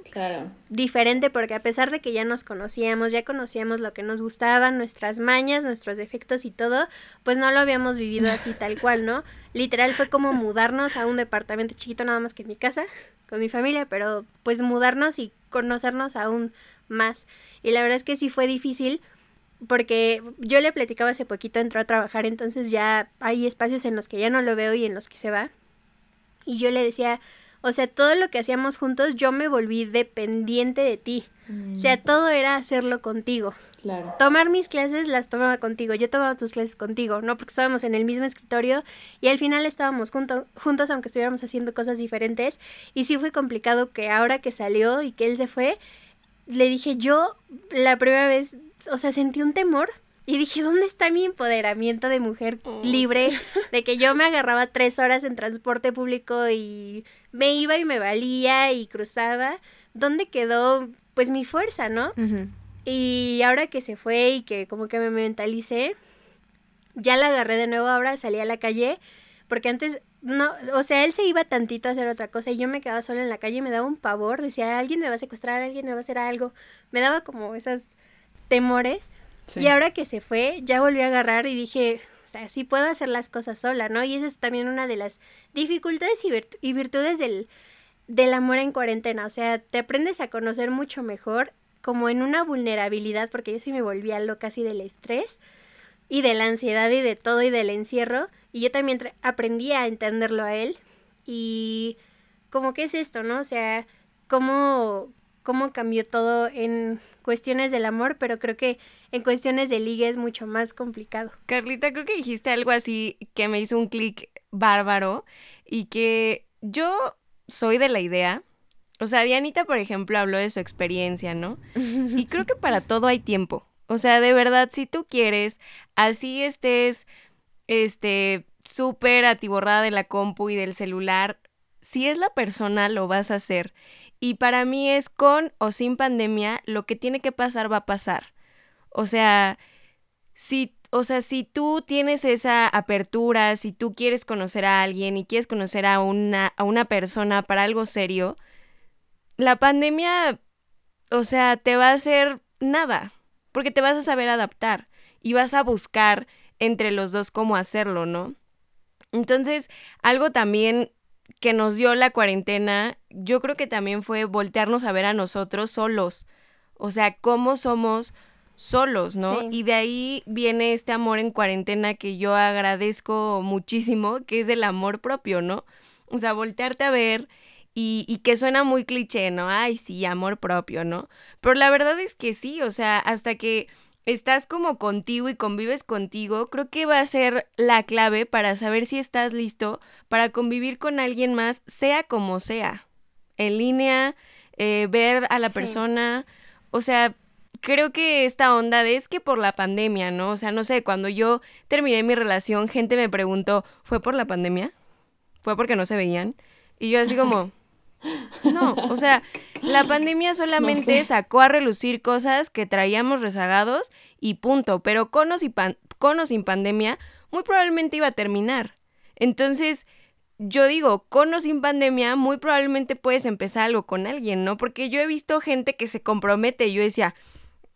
diferente porque a pesar de que ya nos conocíamos, ya conocíamos lo que nos gustaba, nuestras mañas, nuestros defectos y todo, pues no lo habíamos vivido así tal cual, ¿no? Literal fue como mudarnos a un departamento chiquito nada más que en mi casa, con mi familia, pero pues mudarnos y conocernos aún más. Y la verdad es que sí fue difícil porque yo le platicaba hace poquito, entró a trabajar, entonces ya hay espacios en los que ya no lo veo y en los que se va. Y yo le decía, o sea, todo lo que hacíamos juntos, yo me volví dependiente de ti. O sea, mm. todo era hacerlo contigo. Claro. Tomar mis clases las tomaba contigo, yo tomaba tus clases contigo, ¿no? Porque estábamos en el mismo escritorio y al final estábamos juntos aunque estuviéramos haciendo cosas diferentes. Y sí fue complicado que ahora que salió y que él se fue, le dije yo la primera vez, o sea, sentí un temor y dije, ¿dónde está mi empoderamiento de mujer oh. libre? De que yo me agarraba tres horas en transporte público y me iba y me valía y cruzaba. ¿Dónde quedó, pues, mi fuerza, no? Y ahora que se fue y que como que me mentalicé, ya la agarré de nuevo, ahora salí a la calle, porque antes, no, o sea, él se iba tantito a hacer otra cosa y yo me quedaba sola en la calle y me daba un pavor, decía, alguien me va a secuestrar, alguien me va a hacer algo. Me daba como esos temores y ahora que se fue, ya volví a agarrar y dije, o sea, sí puedo hacer las cosas sola, ¿no? Y esa es también una de las dificultades y, virtudes del, del amor en cuarentena. O sea, te aprendes a conocer mucho mejor como en una vulnerabilidad, porque yo sí me volvía loca así del estrés y de la ansiedad y de todo y del encierro. Y yo también aprendí a entenderlo a él. Y como que es esto, ¿no? O sea, cómo, cómo cambió todo en cuestiones del amor, pero creo que en cuestiones de ligue es mucho más complicado. Carlita, creo que dijiste algo así que me hizo un clic bárbaro y que yo soy de la idea. O sea, Dianita, por ejemplo, habló de su experiencia, ¿no? Y creo que para todo hay tiempo. O sea, de verdad, si tú quieres, así estés, este, súper atiborrada de la compu y del celular, si es la persona, lo vas a hacer. Y para mí es con o sin pandemia, lo que tiene que pasar va a pasar. O sea, si, o sea, si tú tienes esa apertura, si tú quieres conocer a alguien y quieres conocer a una, a una persona para algo serio, la pandemia, o sea, te va a hacer nada, porque te vas a saber adaptar y vas a buscar entre los dos cómo hacerlo, ¿no? Entonces, algo también que nos dio la cuarentena, yo creo que también fue voltearnos a ver a nosotros solos. O sea, cómo somos solos, ¿no? Y de ahí viene este amor en cuarentena que yo agradezco muchísimo, que es el amor propio, ¿no? O sea, voltearte a ver y, y, que suena muy cliché, ¿no? Ay, sí, amor propio, ¿no? Pero la verdad es que sí, o sea, hasta que estás como contigo y convives contigo, creo que va a ser la clave para saber si estás listo para convivir con alguien más, sea como sea, en línea, eh, ver a la persona, o sea, creo que esta onda de es que por la pandemia, ¿no? O sea, no sé, cuando yo terminé mi relación, gente me preguntó, ¿fue por la pandemia? ¿Fue porque no se veían? Y yo así como... No, o sea, la pandemia solamente sacó a relucir cosas que traíamos rezagados y punto, pero con o, sin pandemia muy probablemente iba a terminar. Entonces, yo digo, con o sin pandemia, muy probablemente puedes empezar algo con alguien, ¿no? Porque yo he visto gente que se compromete y yo decía,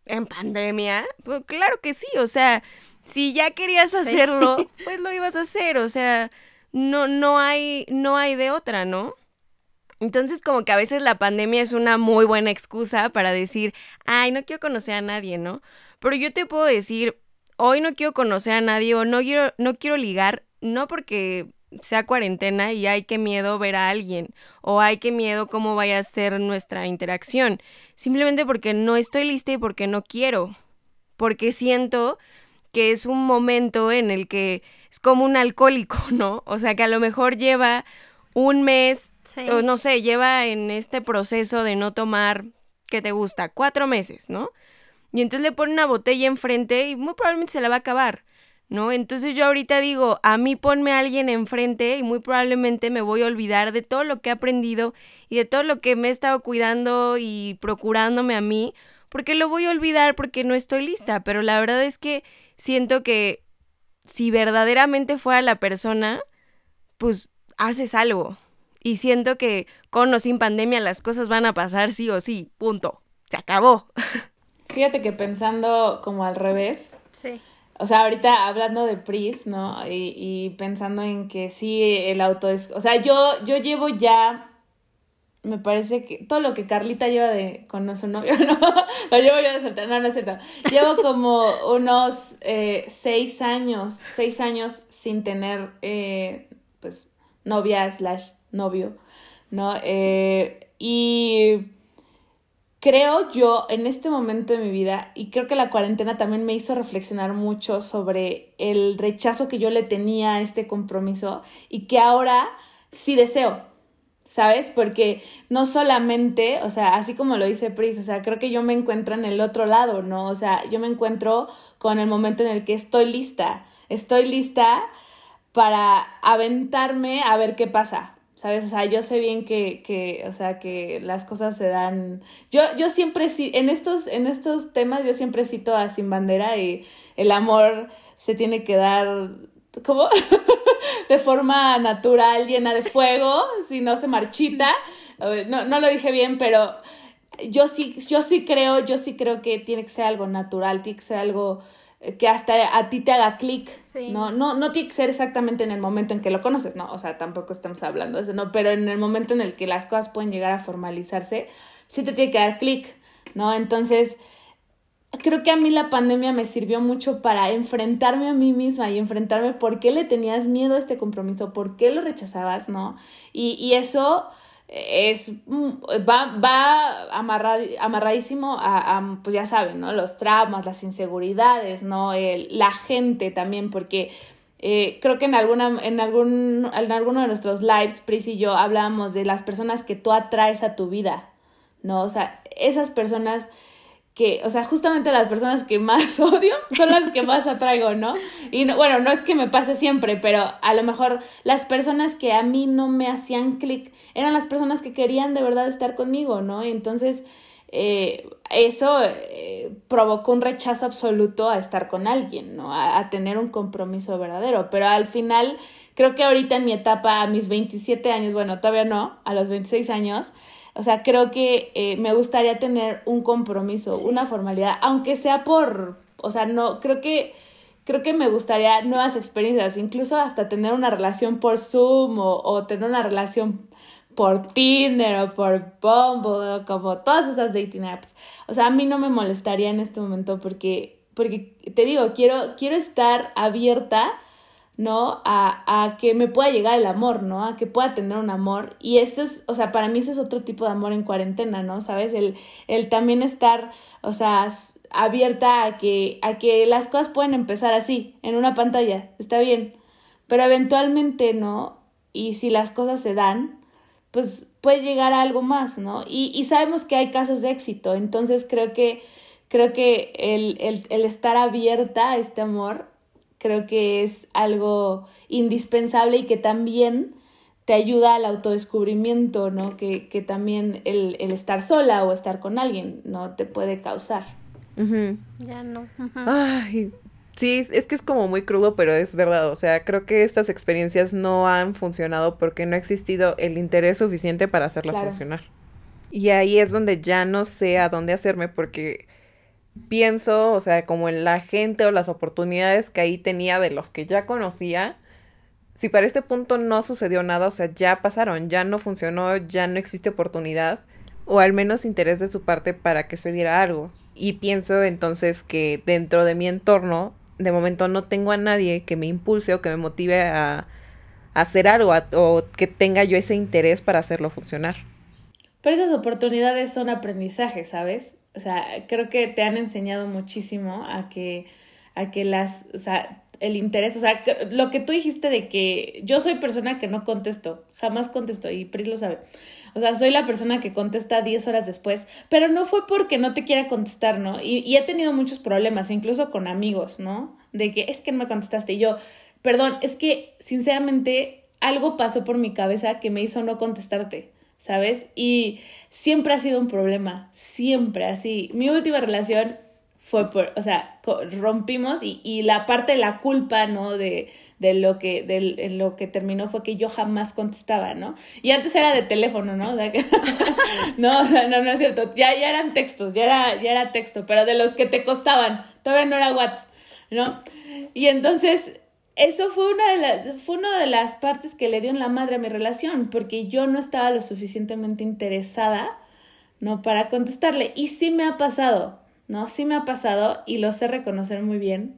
¿en pandemia? Pues claro que sí, o sea, si ya querías hacerlo, pues lo ibas a hacer, o sea, no, no hay, no hay de otra, ¿no? Entonces como que a veces la pandemia es una muy buena excusa para decir, ay, no quiero conocer a nadie, ¿no? Pero yo te puedo decir, hoy no quiero conocer a nadie o no quiero, no quiero ligar, no porque sea cuarentena y hay que miedo ver a alguien o hay que miedo cómo vaya a ser nuestra interacción, simplemente porque no estoy lista y porque no quiero, porque siento que es un momento en el que es como un alcohólico, ¿no? O sea, que a lo mejor lleva un mes, o no sé, lleva en este proceso de no tomar, ¿qué te gusta? Cuatro meses, ¿no? Y entonces le pone una botella enfrente y muy probablemente se la va a acabar, ¿no? Entonces yo ahorita digo, a mí ponme a alguien enfrente y muy probablemente me voy a olvidar de todo lo que he aprendido y de todo lo que me he estado cuidando y procurándome a mí, porque lo voy a olvidar porque no estoy lista, pero la verdad es que siento que si verdaderamente fuera la persona, pues haces algo. Y siento que con o sin pandemia las cosas van a pasar sí o sí, punto. Se acabó. Fíjate que pensando como al revés. Sí. O sea, ahorita hablando de Pris, ¿no? Y, pensando en que sí, el auto es... O sea, yo, yo llevo ya me parece que todo lo que Carlita lleva de con su novio, no, lo llevo yo de soltar, no, no es cierto. Llevo como unos eh, seis años, seis años sin tener, eh, pues, novia slash novio, ¿no? Eh, y creo yo en este momento de mi vida, y creo que la cuarentena también me hizo reflexionar mucho sobre el rechazo que yo le tenía a este compromiso y que ahora sí deseo, ¿sabes? Porque no solamente, o sea, así como lo dice Pris, o sea, creo que yo me encuentro en el otro lado, ¿no? O sea, yo me encuentro con el momento en el que estoy lista, estoy lista para aventarme a ver qué pasa, ¿sabes? O sea, yo sé bien que, que, o sea, que las cosas se dan... Yo, yo siempre, en estos, en estos temas yo siempre cito a Sin Bandera y el amor se tiene que dar, ¿cómo? de forma natural, llena de fuego, si no se marchita. No, no lo dije bien, pero yo sí, yo sí creo, yo sí creo que tiene que ser algo natural, tiene que ser algo eh, que hasta a ti te haga clic, ¿no? ¿no? No tiene que ser exactamente en el momento en que lo conoces, ¿no? O sea, tampoco estamos hablando de eso, ¿no? Pero en el momento en el que las cosas pueden llegar a formalizarse, sí te tiene que dar clic, ¿no? Entonces, creo que a mí la pandemia me sirvió mucho para enfrentarme a mí misma y enfrentarme por qué le tenías miedo a este compromiso, por qué lo rechazabas, ¿no? Y, y eso es mm, va, va amarradísimo a, pues ya saben, ¿no? Los traumas, las inseguridades, ¿no? la gente también, porque eh, creo que en alguna, en algún, en alguno de nuestros lives, Pris y yo hablábamos de las personas que tú atraes a tu vida, ¿no? O sea, esas personas que, o sea, justamente las personas que más odio son las que más atraigo, ¿no? Y no, bueno, no es que me pase siempre, pero a lo mejor las personas que a mí no me hacían clic eran las personas que querían de verdad estar conmigo, ¿no? Y entonces eh, eso eh, provocó un rechazo absoluto a estar con alguien, ¿no? A, a, tener un compromiso verdadero. Pero al final, creo que ahorita en mi etapa, a mis 27 años, bueno, todavía no, a los 26 años, o sea, creo que eh, me gustaría tener un compromiso, una formalidad, aunque sea por, o sea, no, creo que, creo que me gustaría nuevas experiencias, incluso hasta tener una relación por Zoom o, tener una relación por Tinder o por Bumble, como todas esas dating apps. O sea, a mí no me molestaría en este momento porque, porque te digo, quiero, quiero estar abierta ¿no? A, a, que me pueda llegar el amor, ¿no? A que pueda tener un amor. Y eso es, o sea, para mí ese es otro tipo de amor en cuarentena, ¿no? ¿Sabes? El, el también estar, o sea, abierta a que, a que las cosas pueden empezar así, en una pantalla, está bien. Pero eventualmente, ¿no? Y si las cosas se dan, pues puede llegar a algo más, ¿no? Y, y sabemos que hay casos de éxito, entonces creo que, creo que el, el, el estar abierta a este amor creo que es algo indispensable y que también te ayuda al autodescubrimiento, ¿no? Que, que también el, el, estar sola o estar con alguien, ¿no? Te puede causar. Ya no. Ay, sí, es que es como muy crudo, pero es verdad. O sea, creo que estas experiencias no han funcionado porque no ha existido el interés suficiente para hacerlas funcionar. Y ahí es donde ya no sé a dónde hacerme porque pienso, o sea, como en la gente o las oportunidades que ahí tenía de los que ya conocía, si para este punto no sucedió nada, o sea, ya pasaron, ya no funcionó, ya no existe oportunidad, o al menos interés de su parte para que se diera algo. Y pienso entonces que dentro de mi entorno, de momento no tengo a nadie que me impulse o que me motive a, hacer algo o que tenga yo ese interés para hacerlo funcionar. Pero esas oportunidades son aprendizaje, ¿sabes? O sea, creo que te han enseñado muchísimo a que, a que las, o sea, el interés, o sea, lo que tú dijiste de que yo soy persona que no contesto, jamás contesto, y Pris lo sabe. O sea, soy la persona que contesta 10 horas después, pero no fue porque no te quiera contestar, ¿no? Y, y he tenido muchos problemas, incluso con amigos, ¿no? De que es que no me contestaste. Y yo, perdón, es que sinceramente algo pasó por mi cabeza que me hizo no contestarte, ¿sabes? Y siempre ha sido un problema, siempre así. Mi última relación fue por, o sea, rompimos y, y la parte de la culpa, ¿no? De, de lo que de lo que terminó fue que yo jamás contestaba, ¿no? Y antes era de teléfono, ¿no? O sea que, no, no, no es cierto. Ya, ya eran textos, ya era, ya era texto, pero de los que te costaban, todavía no era WhatsApp, ¿no? Y entonces eso fue una de las, fue una de las partes que le dio en la madre a mi relación, porque yo no estaba lo suficientemente interesada, ¿no? Para contestarle. Y sí me ha pasado, ¿no? Sí me ha pasado y lo sé reconocer muy bien.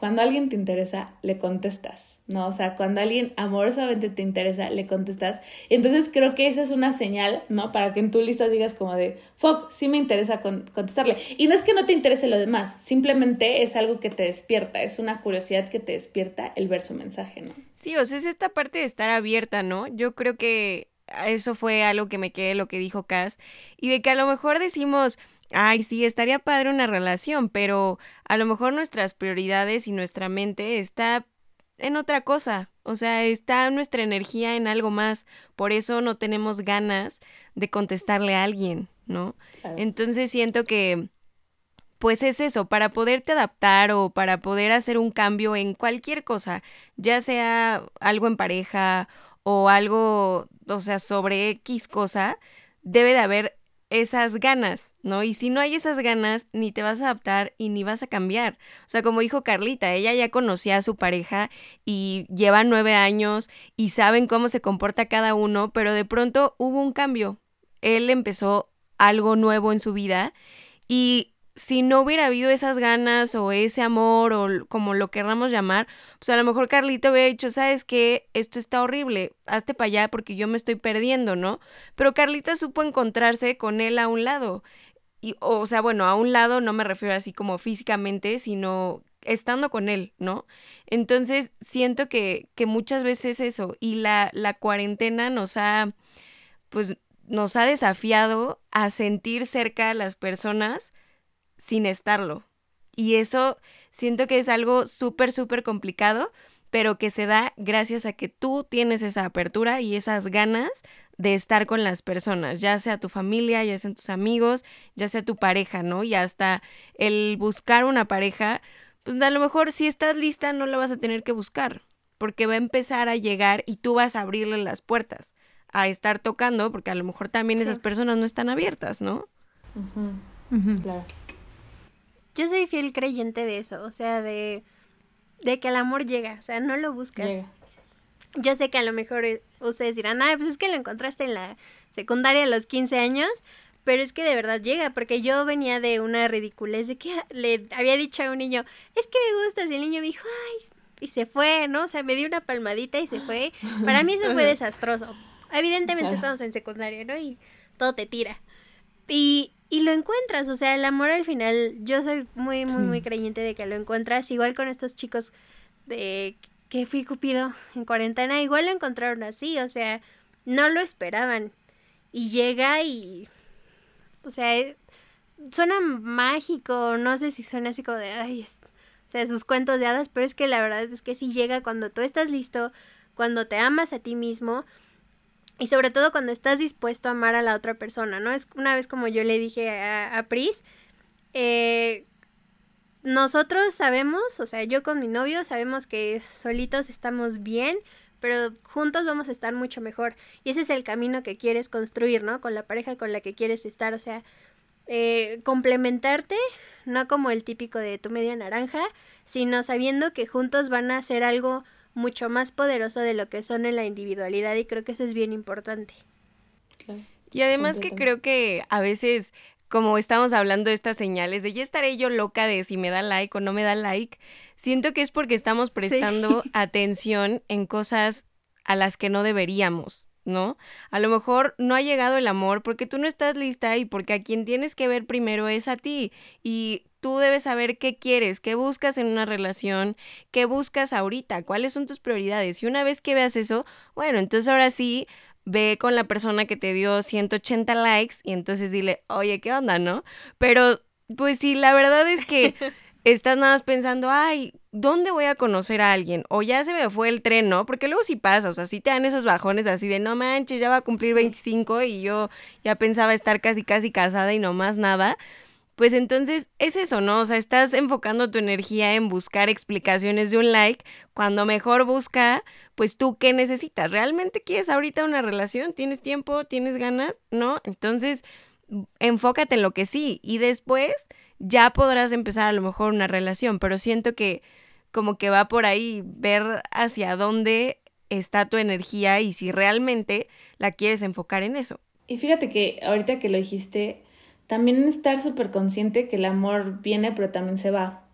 Cuando alguien te interesa, le contestas. ¿no? O sea, cuando alguien amorosamente te interesa, le contestas. Entonces creo que esa es una señal, ¿no? Para que en tu lista digas como de, fuck, sí me interesa contestarle. Y no es que no te interese lo demás, simplemente es algo que te despierta, es una curiosidad que te despierta el ver su mensaje, ¿no? Sí, o sea, es esta parte de estar abierta, ¿no? Yo creo que eso fue algo que me quedé lo que dijo Cass y de que a lo mejor decimos, ay, sí, estaría padre una relación, pero a lo mejor nuestras prioridades y nuestra mente está en otra cosa. O sea, está nuestra energía en algo más. Por eso no tenemos ganas de contestarle a alguien, ¿no? Entonces siento que, pues es eso, para poderte adaptar o para poder hacer un cambio en cualquier cosa, ya sea algo en pareja o algo, o sea, sobre X cosa, debe de haber esas ganas, ¿no? Y si no hay esas ganas, ni te vas a adaptar y ni vas a cambiar. O sea, como dijo Carlita, ella ya conocía a su pareja y lleva nueve años y saben cómo se comporta cada uno, pero de pronto hubo un cambio. Él empezó algo nuevo en su vida y si no hubiera habido esas ganas o ese amor o como lo querramos llamar, pues a lo mejor Carlita hubiera dicho, sabes que esto está horrible, hazte para allá porque yo me estoy perdiendo, ¿no? Pero Carlita supo encontrarse con él a un lado. Y, o sea, bueno, a un lado no me refiero así como físicamente, sino estando con él, ¿no? Entonces, siento que, que muchas veces eso, y la, la cuarentena nos ha, pues, nos ha desafiado a sentir cerca a las personas sin estarlo. Y eso siento que es algo súper, súper complicado, pero que se da gracias a que tú tienes esa apertura y esas ganas de estar con las personas, ya sea tu familia, ya sean tus amigos, ya sea tu pareja, ¿no? Y hasta el buscar una pareja, pues a lo mejor si estás lista no la vas a tener que buscar, porque va a empezar a llegar y tú vas a abrirle las puertas a estar tocando, porque a lo mejor también esas personas no están abiertas, ¿no? Claro. Yo soy fiel creyente de eso, o sea, de, de que el amor llega, o sea, no lo buscas. Llega. Yo sé que a lo mejor eh, ustedes dirán, ah, pues es que lo encontraste en la secundaria a los 15 años, pero es que de verdad llega, porque yo venía de una ridiculez de que le había dicho a un niño, es que me gustas, y el niño me dijo, ay, y se fue, ¿no? O sea, me dio una palmadita y se fue. Para mí eso fue desastroso. Evidentemente Claro. estamos en secundaria, ¿no? Y todo te tira. Y, y lo encuentras, o sea, el amor al final, yo soy muy, muy, muy creyente de que lo encuentras, igual con estos chicos de que fui Cupido en cuarentena, igual lo encontraron así, o sea, no lo esperaban. Y llega y, o sea, eh, suena mágico, no sé si suena así como de, ay, es- o sea, sus cuentos de hadas, pero es que la verdad es que sí llega cuando tú estás listo, cuando te amas a ti mismo y sobre todo cuando estás dispuesto a amar a la otra persona, ¿no? Es una vez como yo le dije a, a Pris, eh, nosotros sabemos, o sea, yo con mi novio sabemos que solitos estamos bien, pero juntos vamos a estar mucho mejor. Y ese es el camino que quieres construir, ¿no? Con la pareja con la que quieres estar, o sea, eh, complementarte, no como el típico de tu media naranja, sino sabiendo que juntos van a hacer algo mucho más poderoso de lo que son en la individualidad y creo que eso es bien importante. Claro. Y además que creo que a veces, como estamos hablando de estas señales de ya estaré yo loca de si me da like o no me da like, siento que es porque estamos prestando atención en cosas a las que no deberíamos, ¿no? A lo mejor no ha llegado el amor porque tú no estás lista y porque a quien tienes que ver primero es a ti y tú debes saber qué quieres, qué buscas en una relación, qué buscas ahorita, cuáles son tus prioridades y una vez que veas eso, bueno, entonces ahora sí ve con la persona que te dio 180 likes y entonces dile, oye, ¿qué onda, no? Pero, pues sí, la verdad es que estás nada más pensando, ay, ¿dónde voy a conocer a alguien? O ya se me fue el tren, ¿no? Porque luego sí pasa, o sea, sí te dan esos bajones así de, no manches, ya va a cumplir 25 y yo ya pensaba estar casi, casi casada y no más nada. Pues entonces es eso, ¿no? O sea, estás enfocando tu energía en buscar explicaciones de un like, cuando mejor busca, pues tú qué necesitas. ¿Realmente quieres ahorita una relación? ¿Tienes tiempo? ¿Tienes ganas? ¿No? Entonces, enfócate en lo que sí y después ya podrás empezar a lo mejor una relación, pero siento que como que va por ahí ver hacia dónde está tu energía y si realmente la quieres enfocar en eso. Y fíjate que ahorita que lo dijiste, también estar súper consciente que el amor viene pero también se va.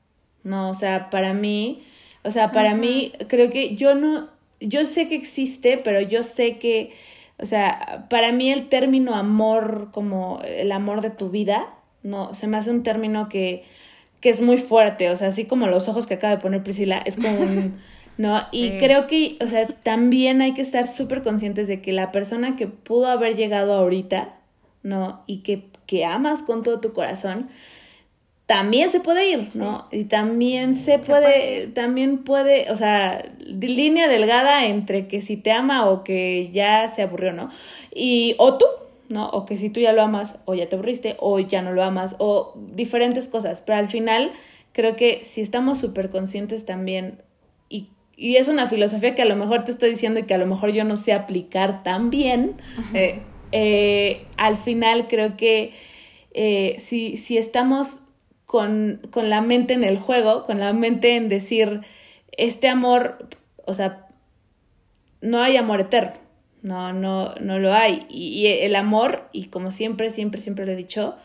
No, o sea, para mí, o sea, para mí creo que yo no, yo sé que existe, pero yo sé que, o sea, para mí el término amor como el amor de tu vida, no, se me hace un término que, que es muy fuerte, o sea, así como los ojos que acaba de poner Priscila, es como un... ¿no? Y Sí. creo que, o sea, también hay que estar súper conscientes de que la persona que pudo haber llegado ahorita, ¿no? Y que, que amas con todo tu corazón, también se puede ir, ¿no? Y también se, puede, puede. también puede, o sea, línea delgada entre que si te ama o que ya se aburrió, ¿no? Y, o tú, ¿no? O que si tú ya lo amas o ya te aburriste o ya no lo amas o diferentes cosas, pero al final creo que si estamos súper conscientes también y, y es una filosofía que a lo mejor te estoy diciendo y que a lo mejor yo no sé aplicar tan bien, eh, eh, al final creo que eh, si, si estamos con, con la mente en el juego, con la mente en decir, este amor, o sea, no hay amor eterno, no, no, no lo hay. Y, el amor, y como siempre, siempre, siempre lo he dicho,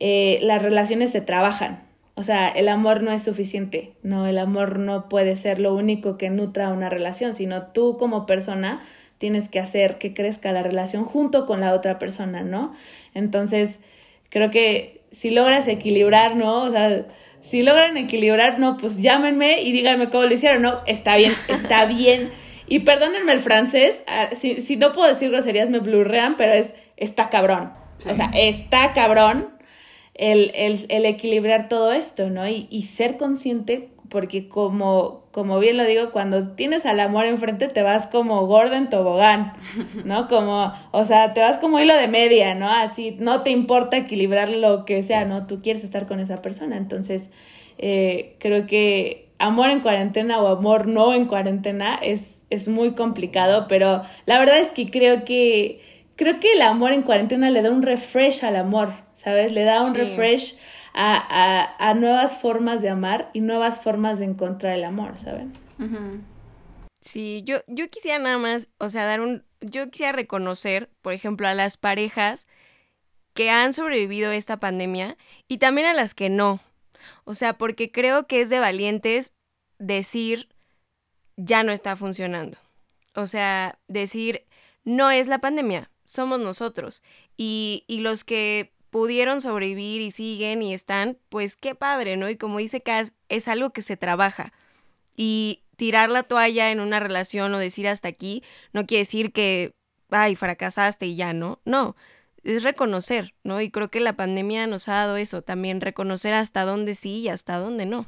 eh, las relaciones se trabajan. O sea, el amor no es suficiente, no, el amor no puede ser lo único que nutra una relación, sino tú como persona tienes que hacer que crezca la relación junto con la otra persona, ¿no? Entonces, creo que si logras equilibrar, ¿no? O sea, si logran equilibrar, no, pues llámenme y díganme cómo lo hicieron, ¿no? Está bien, está bien. Y perdónenme el francés, ah, si, si no puedo decir groserías me blurrean, pero es, está cabrón. O sea, está cabrón el, el, el, equilibrar todo esto, ¿no? Y, y ser consciente, porque como, como bien lo digo, cuando tienes al amor enfrente te vas como gordo en tobogán, ¿no? Como, o sea, te vas como hilo de media, ¿no? Así, no te importa equilibrar lo que sea, ¿no? Tú quieres estar con esa persona. Entonces, eh, creo que amor en cuarentena o amor no en cuarentena es, es muy complicado, pero la verdad es que creo que, creo que el amor en cuarentena le da un refresh al amor, ¿sabes? Le da un sí. refresh a, a, a, nuevas formas de amar y nuevas formas de encontrar el amor, ¿saben? Sí, yo, yo quisiera nada más, o sea, dar un, yo quisiera reconocer, por ejemplo, a las parejas que han sobrevivido esta pandemia y también a las que no. O sea, porque creo que es de valientes decir, ya no está funcionando. O sea, decir, no es la pandemia, somos nosotros. Y, y los que pudieron sobrevivir y siguen y están, pues qué padre, ¿no? Y como dice Cass, es algo que se trabaja. Y tirar la toalla en una relación o decir hasta aquí no quiere decir que, ay, fracasaste y ya, ¿no? No, es reconocer, ¿no? Y creo que la pandemia nos ha dado eso, también reconocer hasta dónde sí y hasta dónde no.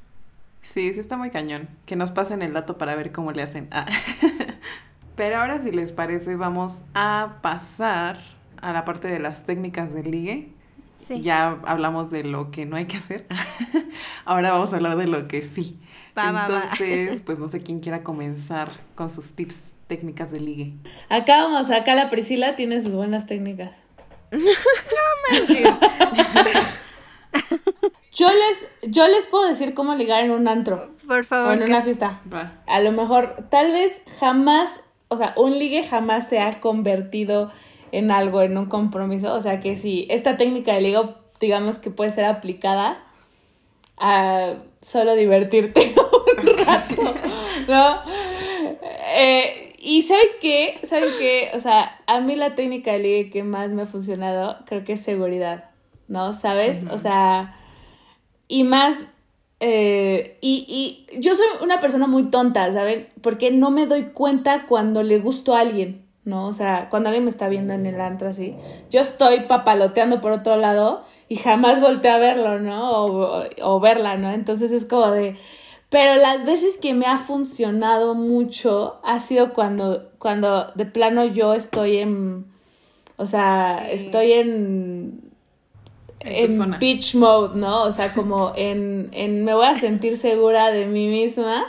Sí, sí está muy cañón. Que nos pasen el dato para ver cómo le hacen. Ah. Pero ahora, si les parece, vamos a pasar a la parte de las técnicas del ligue. Sí. Ya hablamos de lo que no hay que hacer. Ahora vamos a hablar de lo que sí. Va, Entonces, va, va. pues no sé quién quiera comenzar con sus tips técnicas de ligue. Acá vamos, acá la Priscila tiene sus buenas técnicas. no manches. yo les, yo les puedo decir cómo ligar en un antro. Por favor. O en una fiesta. Va. A lo mejor, tal vez jamás, o sea, un ligue jamás se ha convertido en algo, en un compromiso. O sea que si esta técnica de ligue, digamos que puede ser aplicada a solo divertirte un rato, ¿no? Eh, y ¿saben qué? ¿Saben qué? O sea, a mí la técnica de ligue que más me ha funcionado, creo que es seguridad, ¿no? ¿Sabes? O sea, y más eh, y, y, yo soy una persona muy tonta, ¿saben? Porque no me doy cuenta cuando le gusto a alguien, ¿no? O sea, cuando alguien me está viendo en el antro así, yo estoy papaloteando por otro lado y jamás volteo a verlo, ¿no? O, o verla, ¿no? Entonces es como de... Pero las veces que me ha funcionado mucho ha sido cuando, cuando de plano yo estoy en... O sea, sí. estoy en en, en beach mode, ¿no? O sea, como en, en me voy a sentir segura de mí misma,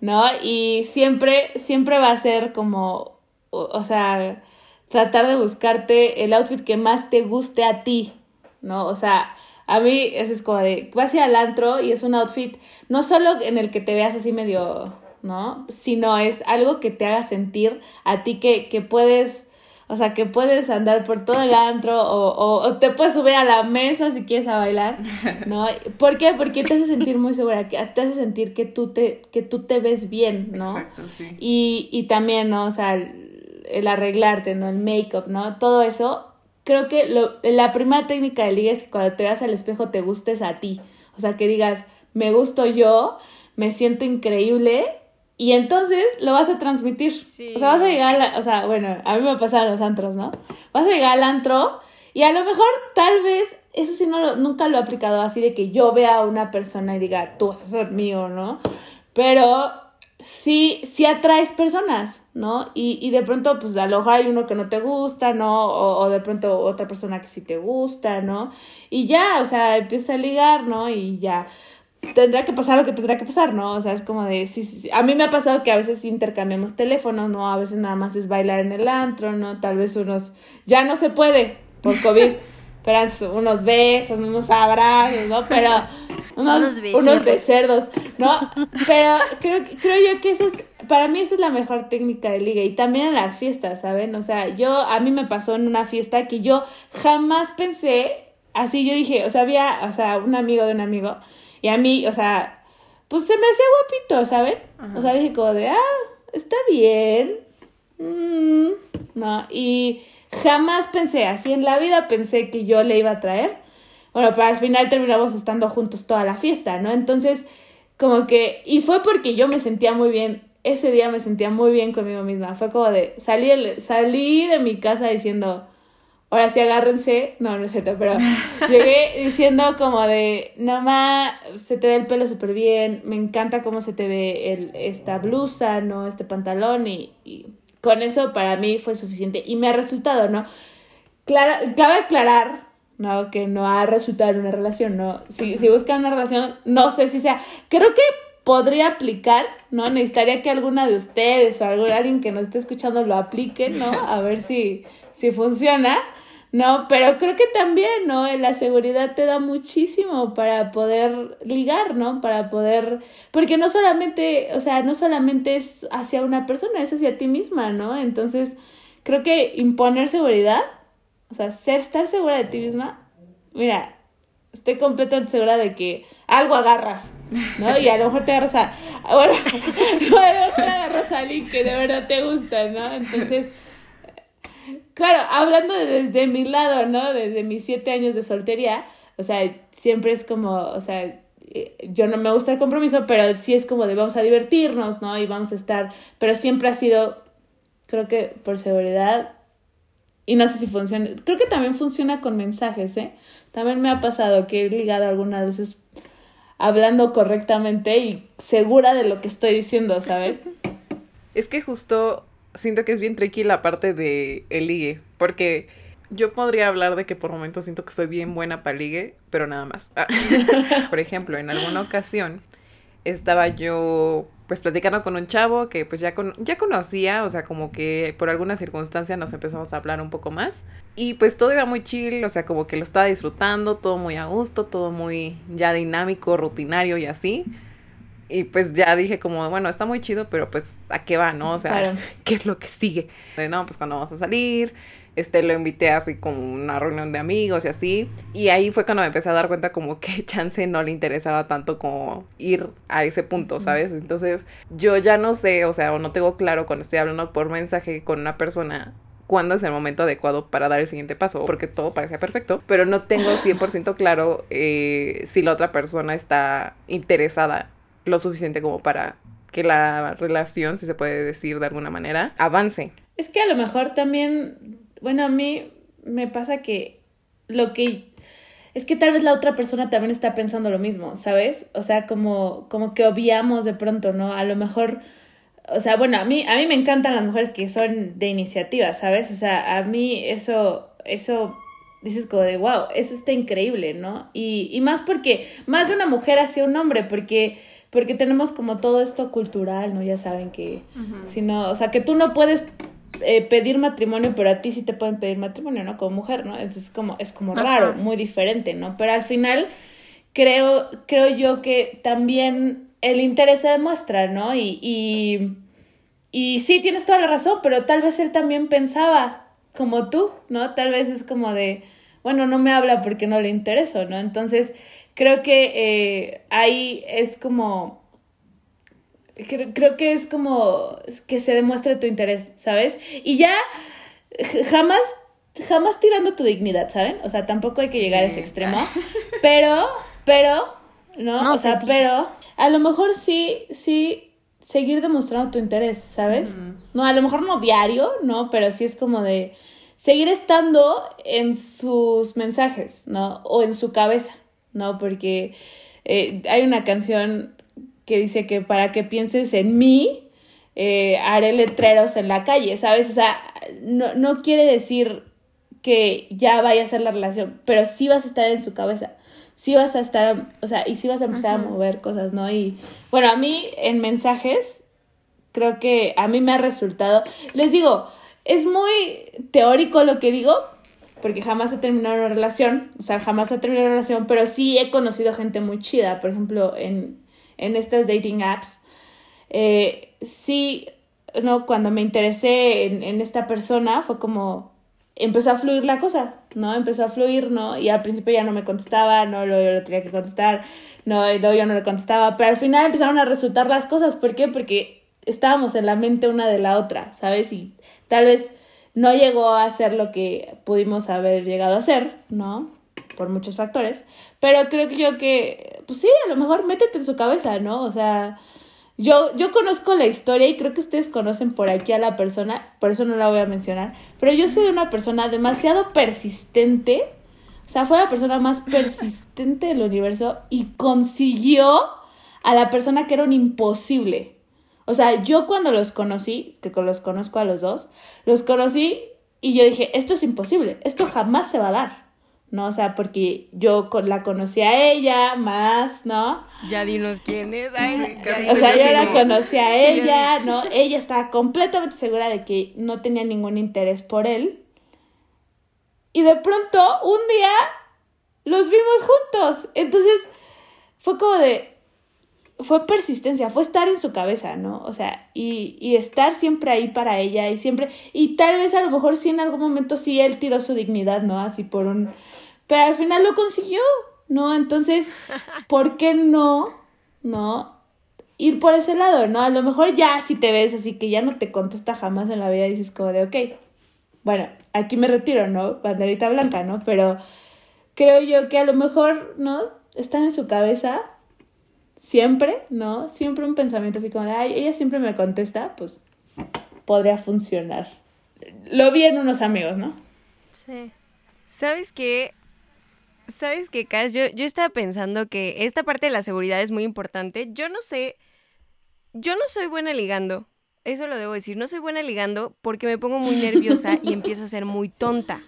¿no? Y siempre, siempre va a ser como, o, o, sea, tratar de buscarte el outfit que más te guste a ti, ¿no? O sea, a mí es, es como de, vas a ir al antro y es un outfit no solo en el que te veas así medio, ¿no? Sino es algo que te haga sentir a ti que, que puedes o sea, que puedes andar por todo el antro o, o, o, te puedes subir a la mesa si quieres a bailar, ¿no? ¿Por qué? Porque te hace sentir muy segura, te hace sentir que tú te, que tú te ves bien, ¿no? Exacto, sí. Y, y también, ¿no? O sea, el, arreglarte, ¿no? El make-up, ¿no? Todo eso. Creo que lo, la primera técnica de liga es que cuando te veas al espejo te gustes a ti. O sea, que digas, me gusto yo, me siento increíble y entonces lo vas a transmitir. Sí. O sea, vas a llegar a la, o sea, bueno, a mí me pasaron los antros, ¿no? Vas a llegar al antro y a lo mejor tal vez, eso sí no lo, nunca lo he aplicado así de que yo vea a una persona y diga, tú vas a ser mío, ¿no? Pero sí, sí atraes personas, ¿no? Y, y de pronto, pues a lo hay uno que no te gusta, ¿no? O, o de pronto otra persona que sí te gusta, ¿no? Y ya, o sea, empieza a ligar, ¿no? Y ya tendrá que pasar lo que tendrá que pasar, ¿no? O sea, es como de, sí, sí, sí. A mí me ha pasado que a veces intercambiamos teléfonos, ¿no? A veces nada más es bailar en el antro, ¿no? Tal vez unos, ya no se puede por COVID, pero unos besos, unos abrazos, ¿no? Pero unos, unos, unos becerdos, ¿no? Pero creo, creo yo que eso es, para mí esa es la mejor técnica de liga y también en las fiestas, ¿saben? O sea, yo, a mí me pasó en una fiesta que yo jamás pensé así yo dije, o sea, había, o sea, un amigo de un amigo, y a mí, o sea, pues se me hacía guapito, ¿saben? O sea, dije como de, ah, está bien. Mm, no, y jamás pensé, así en la vida pensé que yo le iba a traer. Bueno, pero al final terminamos estando juntos toda la fiesta, ¿no? Entonces, como que, y fue porque yo me sentía muy bien, ese día me sentía muy bien conmigo misma. Fue como de, salí, salí de mi casa diciendo, ahora sí agárrense, no, no es cierto, pero llegué diciendo como de, no se te ve el pelo súper bien, me encanta cómo se te ve el, esta blusa, ¿no? Este pantalón y, y, con eso para mí fue suficiente y me ha resultado, ¿no? Clara, cabe aclarar, ¿no? Que no ha resultado en una relación, ¿no? Si, si buscan una relación, no sé si sea, creo que podría aplicar, ¿no? Necesitaría que alguna de ustedes o alguien que nos esté escuchando lo aplique, ¿no? A ver si, si funciona. No, pero creo que también, ¿no? La seguridad te da muchísimo para poder ligar, ¿no? Para poder, porque no solamente, o sea, no solamente es hacia una persona, es hacia ti misma, ¿no? Entonces, creo que imponer seguridad, o sea, ser, estar segura de ti misma, mira, estoy completamente segura de que algo agarras, ¿no? Y a lo mejor te agarras a, bueno, a lo mejor agarras a alguien que de verdad te gusta, ¿no? Entonces, claro, hablando desde mi lado, ¿no? Desde mis siete años de soltería, o sea, siempre es como, o sea, eh, yo no me gusta el compromiso, pero sí es como de vamos a divertirnos, ¿no? Y vamos a estar, pero siempre ha sido, creo que por seguridad, y no sé si funciona, creo que también funciona con mensajes, ¿eh? También me ha pasado que he ligado algunas veces hablando correctamente y segura de lo que estoy diciendo, ¿sabes? Es que justo siento que es bien tricky la parte de el ligue, porque yo podría hablar de que por momentos siento que soy bien buena para ligue, pero nada más. por ejemplo, en alguna ocasión estaba yo pues platicando con un chavo que pues ya, con, ya conocía, o sea, como que por alguna circunstancia nos empezamos a hablar un poco más. Y pues todo iba muy chill, o sea, como que lo estaba disfrutando, todo muy a gusto, todo muy ya dinámico, rutinario y así. Y pues ya dije como, bueno, está muy chido, pero pues a qué va, ¿no? O sea, ¿qué es lo que sigue? No, pues cuando vamos a salir, este, lo invité así como una reunión de amigos y así. Y ahí fue cuando me empecé a dar cuenta como que Chance no le interesaba tanto como ir a ese punto, ¿sabes? Entonces yo ya no sé, o sea, o no tengo claro cuando estoy hablando por mensaje con una persona cuándo es el momento adecuado para dar el siguiente paso, porque todo parecía perfecto, pero no tengo 100% claro eh, si la otra persona está interesada lo suficiente como para que la relación, si se puede decir de alguna manera, avance. Es que a lo mejor también, bueno, a mí me pasa que lo que es que tal vez la otra persona también está pensando lo mismo, ¿sabes? O sea, como, como que obviamos de pronto, ¿no? A lo mejor, o sea, bueno, a mí, a mí me encantan las mujeres que son de iniciativa, ¿sabes? O sea, a mí eso, eso dices como de, wow, eso está increíble, ¿no? Y, y más porque, más de una mujer hacia un hombre, porque porque tenemos como todo esto cultural, ¿no? Ya saben que, si no, o sea, que tú no puedes eh, pedir matrimonio, pero a ti sí te pueden pedir matrimonio, ¿no? Como mujer, ¿no? Entonces como, es como raro, muy diferente, ¿no? Pero al final creo, creo yo que también el interés se demuestra, ¿no? Y, y, y sí, tienes toda la razón, pero tal vez él también pensaba como tú, ¿no? Tal vez es como de, bueno, no me habla porque no le intereso, ¿no? Entonces, creo que eh, ahí es como creo, que es como que se demuestre tu interés, ¿sabes? Y ya jamás jamás tirando tu dignidad, ¿saben? O sea, tampoco hay que llegar a ese extremo, pero pero no, o sea, pero a lo mejor sí sí seguir demostrando tu interés, ¿sabes? No, a lo mejor no diario, ¿no? Pero sí es como de seguir estando en sus mensajes, ¿no? O en su cabeza. ¿No? Porque eh, hay una canción que dice que para que pienses en mí, eh, haré letreros en la calle, ¿sabes? O sea, no, no quiere decir que ya vaya a ser la relación, pero sí vas a estar en su cabeza, sí vas a estar, o sea, y sí vas a empezar a mover cosas, ¿no? Y bueno, a mí en mensajes, creo que a mí me ha resultado, les digo, es muy teórico lo que digo, porque jamás he terminado una relación, o sea, jamás he terminado una relación, pero sí he conocido gente muy chida, por ejemplo, en, en estas dating apps. Eh, sí, no, cuando me interesé en, en, esta persona fue como, empezó a fluir la cosa, ¿no? Empezó a fluir, ¿no? Y al principio ya no me contestaba, no, luego yo lo tenía que contestar, no, luego yo no le contestaba, pero al final empezaron a resultar las cosas, ¿por qué? Porque estábamos en la mente una de la otra, ¿sabes? Y tal vez no llegó a ser lo que pudimos haber llegado a ser, ¿no? Por muchos factores, pero creo que yo que, pues sí, a lo mejor métete en su cabeza, ¿no? O sea, yo, yo conozco la historia y creo que ustedes conocen por aquí a la persona, por eso no la voy a mencionar, pero yo soy una persona demasiado persistente, o sea, fue la persona más persistente del universo y consiguió a la persona que era un imposible. O sea, yo cuando los conocí, que los conozco a los dos, los conocí y yo dije, esto es imposible, esto jamás se va a dar. ¿no? O sea, porque yo la conocí a ella más, ¿no? Ya dinos quién es. o sea, yo la conocí a ella, ¿no? Ella estaba completamente segura de que no tenía ningún interés por él. Y de pronto, un día, los vimos juntos. Entonces, fue como de... Fue persistencia, fue estar en su cabeza, ¿no? O sea, y, y estar siempre ahí para ella y siempre... Y tal vez a lo mejor sí en algún momento sí él tiró su dignidad, ¿no? Así por un pero al final lo consiguió, ¿no? Entonces, ¿por qué no, no? Ir por ese lado, ¿no? A lo mejor ya si te ves así que ya no te contesta jamás en la vida, dices como de, ok, bueno, aquí me retiro, ¿no? Banderita blanca, ¿no? Pero creo yo que a lo mejor, ¿no? Están en su cabeza siempre, ¿no? Siempre un pensamiento así como de, ay, ella siempre me contesta, pues podría funcionar. Lo vi en unos amigos, ¿no? Sí. ¿Sabes qué? ¿Sabes qué, Cash? Yo, yo estaba pensando que esta parte de la seguridad es muy importante. Yo no sé, yo no soy buena ligando. Eso lo debo decir. No soy buena ligando porque me pongo muy nerviosa y empiezo a ser muy tonta.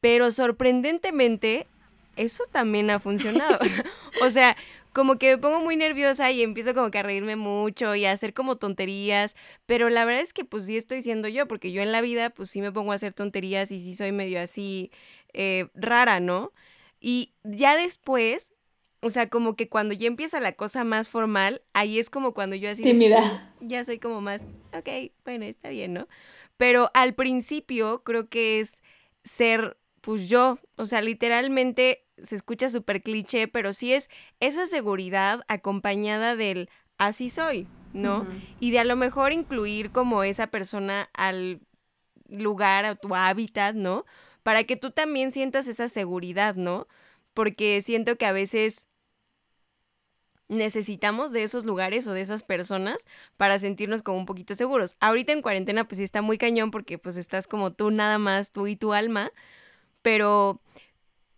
Pero sorprendentemente, eso también ha funcionado. o sea, como que me pongo muy nerviosa y empiezo como que a reírme mucho y a hacer como tonterías, pero la verdad es que pues sí estoy siendo yo, porque yo en la vida pues sí me pongo a hacer tonterías y sí soy medio así eh, rara, ¿no? Y ya después, o sea, como que cuando ya empieza la cosa más formal, ahí es como cuando yo así... Tímida. Ya soy como más, ok, bueno, está bien, ¿no? Pero al principio creo que es ser, pues yo, o sea, literalmente se escucha súper cliché, pero sí es esa seguridad acompañada del así soy, ¿no? Y de a lo mejor incluir como esa persona al lugar, a tu hábitat, ¿no? para que tú también sientas esa seguridad, ¿no? Porque siento que a veces necesitamos de esos lugares o de esas personas para sentirnos como un poquito seguros. Ahorita en cuarentena pues sí está muy cañón porque pues estás como tú nada más, tú y tu alma, pero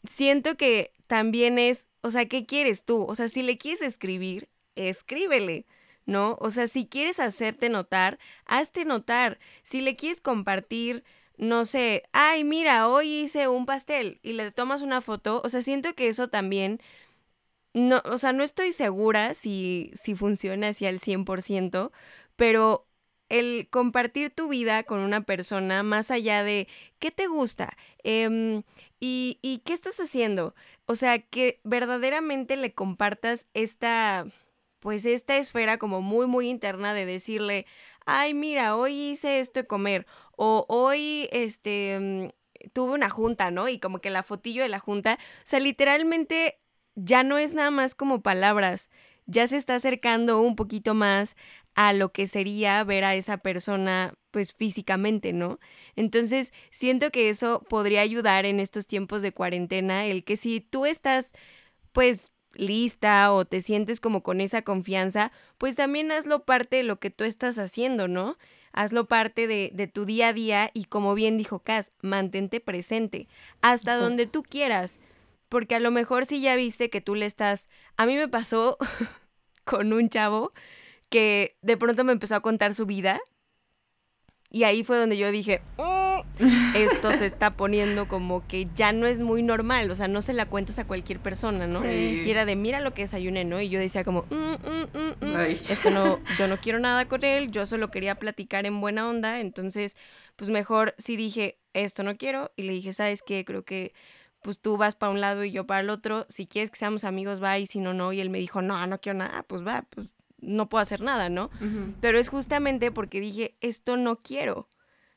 siento que también es, o sea, ¿qué quieres tú? O sea, si le quieres escribir, escríbele. ¿No? O sea, si quieres hacerte notar, hazte notar. Si le quieres compartir no sé, ay, mira, hoy hice un pastel y le tomas una foto, o sea, siento que eso también, no, o sea, no estoy segura si, si funciona así al 100%, pero el compartir tu vida con una persona más allá de qué te gusta em, y, y qué estás haciendo, o sea, que verdaderamente le compartas esta pues esta esfera como muy muy interna de decirle, ay mira, hoy hice esto de comer o hoy, este, mm, tuve una junta, ¿no? Y como que la fotillo de la junta, o sea, literalmente ya no es nada más como palabras, ya se está acercando un poquito más a lo que sería ver a esa persona pues físicamente, ¿no? Entonces, siento que eso podría ayudar en estos tiempos de cuarentena, el que si tú estás pues lista o te sientes como con esa confianza, pues también hazlo parte de lo que tú estás haciendo, ¿no? hazlo parte de, tu día a día y como bien dijo Cas, mantente presente hasta donde tú quieras, porque a lo mejor si ya viste que tú le estás, a mí me pasó con un chavo que de pronto me empezó a contar su vida. Y ahí fue donde yo dije, esto se está poniendo como que ya no es muy normal, o sea, no se la cuentas a cualquier persona, ¿no? Y era de, mira lo que desayuné, ¿no? Y yo decía como, mm, mm, mm, esto no, yo no quiero nada con él, yo solo quería platicar en buena onda, entonces, pues mejor sí dije, esto no quiero, y le dije, ¿sabes qué? Creo que pues tú vas para un lado y yo para el otro, si quieres que seamos amigos, va, y si no, no, y él me dijo, no, no quiero nada, pues va, pues no puedo hacer nada, ¿no? Pero es justamente porque dije, esto no quiero.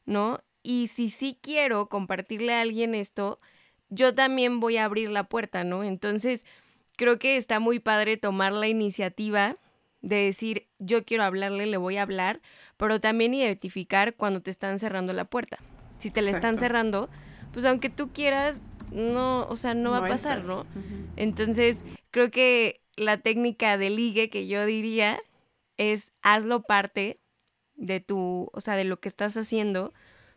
¿no? y si sí quiero compartirle a alguien esto, yo también voy a abrir la puerta, ¿no? Entonces, creo que está muy padre tomar la iniciativa de decir, yo quiero hablarle, le voy a hablar, pero también identificar cuando te están cerrando la puerta. Si te la están cerrando, pues aunque tú quieras, no, o sea, no, va a pasar, ¿no? Entonces, creo que la técnica de ligue que yo diría es hazlo parte de tu, o sea, de lo que estás haciendo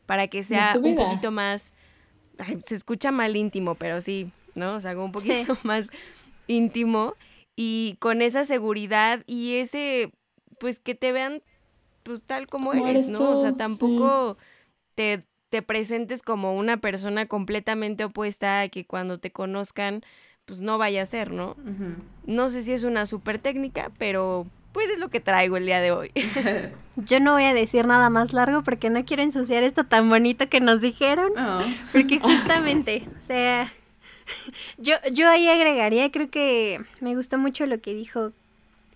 para que sea un poquito más, se escucha mal íntimo, pero sí, ¿no? O sea, un poquito más íntimo y con esa seguridad y ese, pues que te vean pues tal como, eres, ¿no? o sea, tampoco te, te presentes como una persona completamente opuesta a que cuando te conozcan, pues no vaya a ser, ¿no? No sé si es una super técnica, pero pues es lo que traigo el día de hoy. Yo no voy a decir nada más largo porque no quiero ensuciar esto tan bonito que nos dijeron. Oh. Porque justamente, o sea, yo, yo ahí agregaría, creo que me gustó mucho lo que dijo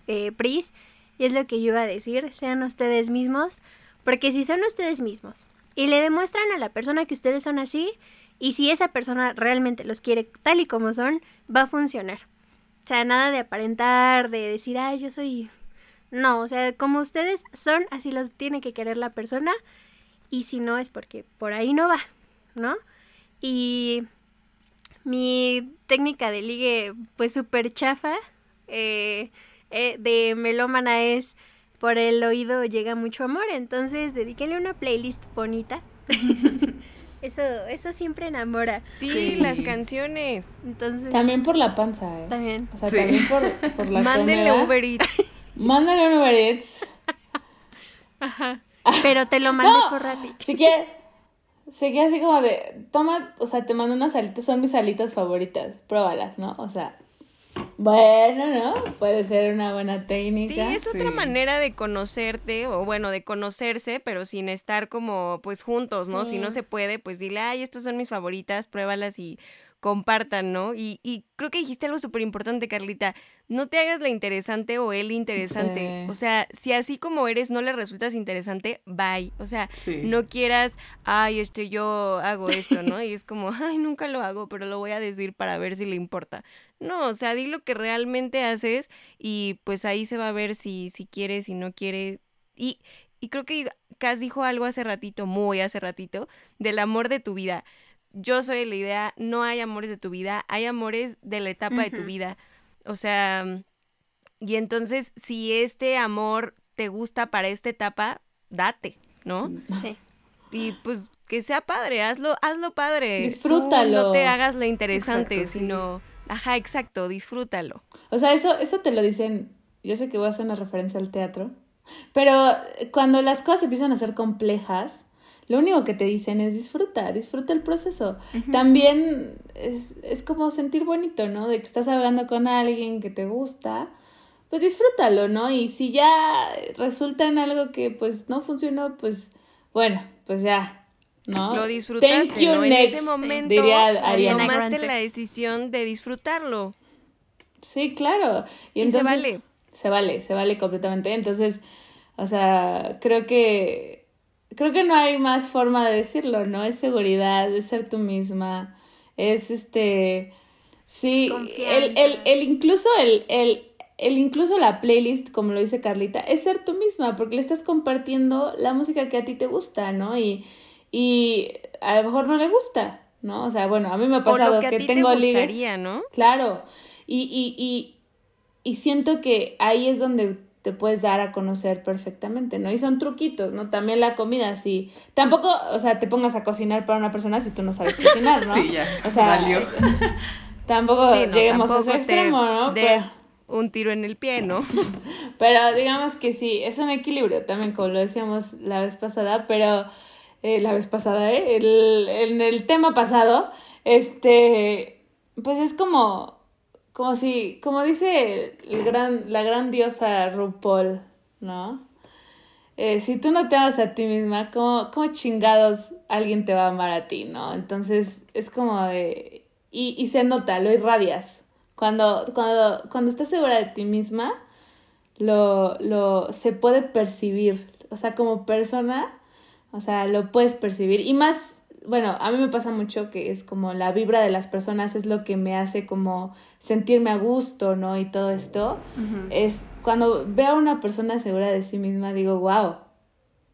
eh, Pris, y es lo que yo iba a decir, sean ustedes mismos, porque si son ustedes mismos y le demuestran a la persona que ustedes son así, y si esa persona realmente los quiere tal y como son, va a funcionar. O sea, nada de aparentar, de decir, ay, yo soy... No, o sea, como ustedes son, así los tiene que querer la persona, y si no es porque por ahí no va, ¿no? Y mi técnica de ligue, pues súper chafa, eh, eh, de melómana es por el oído llega mucho amor, entonces dedíquele una playlist bonita. eso, eso siempre enamora. Sí, las canciones. Entonces. También por la panza, ¿eh? También. O sea, también por, por la Mándenle Uber Eats. Mándale un Uber Eats. Ajá. Pero te lo mandé por Rappi. Si quieres Seguía así como de, toma, o sea, te mando unas alitas, son mis alitas favoritas, pruébalas, ¿no? O sea, bueno, ¿no? Puede ser una buena técnica. Sí, es otra manera de conocerte, o bueno, de conocerse, pero sin estar como, pues, juntos, ¿no? Si no se puede, pues dile, ay, estas son mis favoritas, pruébalas y compartan, ¿no? Y, y creo que dijiste algo súper importante, Carlita. No te hagas la interesante o él interesante. O sea, si así como eres no le resultas interesante, bye. O sea, no quieras, ay, este, yo hago esto, ¿no? Y es como, ay, nunca lo hago, pero lo voy a decir para ver si le importa. No, o sea, di lo que realmente haces y pues ahí se va a ver si, si quiere, si no quiere. Y, y creo que Cas dijo algo hace ratito, muy hace ratito, del amor de tu vida yo soy la idea, no hay amores de tu vida, hay amores de la etapa de tu vida. O sea, y entonces si este amor te gusta para esta etapa, date, ¿no? Sí. Y pues que sea padre, hazlo, hazlo padre. Disfrútalo. no te hagas la interesante, sino, ajá, exacto, disfrútalo. O sea, eso, eso te lo dicen, yo sé que voy a hacer una referencia al teatro, pero cuando las cosas empiezan a ser complejas, lo único que te dicen es disfruta, disfruta el proceso. También es, es, como sentir bonito, ¿no? De que estás hablando con alguien que te gusta, pues disfrútalo, ¿no? Y si ya resulta en algo que pues no funcionó, pues bueno, pues ya, ¿no? Lo disfrutaste, ¿no? En ese momento diría tomaste la decisión de disfrutarlo. Sí, claro. Y, se vale. Se vale, se vale completamente. Entonces, o sea, creo que creo que no hay más forma de decirlo, ¿no? Es seguridad, es ser tú misma, es este, sí, el, el, el, incluso el, el, el incluso la playlist, como lo dice Carlita, es ser tú misma, porque le estás compartiendo la música que a ti te gusta, ¿no? Y, y a lo mejor no le gusta, ¿no? O sea, bueno, a mí me ha pasado que, tengo te gustaría, ¿no? Claro. Y, y, y, y siento que ahí es donde te puedes dar a conocer perfectamente, ¿no? Y son truquitos, ¿no? También la comida, sí. Tampoco, o sea, te pongas a cocinar para una persona si tú no sabes cocinar, ¿no? sí, ya. O sea, tampoco lleguemos a ese extremo, ¿no? Des un tiro en el pie, ¿no? pero digamos que sí, es un equilibrio también, como lo decíamos la vez pasada, pero eh, la vez pasada, ¿eh? El, en el tema pasado, este, pues es como como si, como dice el gran, la gran diosa RuPaul, ¿no? Eh, si tú no te amas a ti misma, ¿cómo, ¿cómo chingados alguien te va a amar a ti, no? Entonces es como de... Y, y se nota, lo irradias. Cuando, cuando, cuando estás segura de ti misma, lo, lo, se puede percibir. O sea, como persona, O sea, lo puedes percibir. Y más, bueno, a mí me pasa mucho que es como la vibra de las personas es lo que me hace como sentirme a gusto, ¿no? Y todo esto. Es cuando veo a una persona segura de sí misma, digo, wow,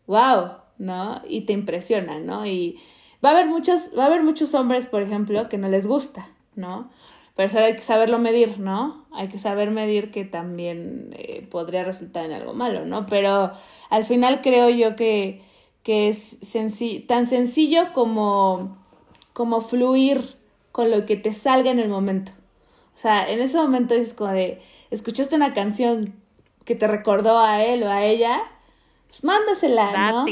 wow, ¿no? Y te impresiona, ¿no? Y va a haber muchos, va a haber muchos hombres, por ejemplo, que no les gusta, ¿no? Pero eso hay que saberlo medir, ¿no? Hay que saber medir que también eh, podría resultar en algo malo, ¿no? Pero al final creo yo que, que es tan sencillo como, como fluir con lo que te salga en el momento. O sea, en ese momento es como de, escuchaste una canción que te recordó a él o a ella, pues mándasela, ¿no?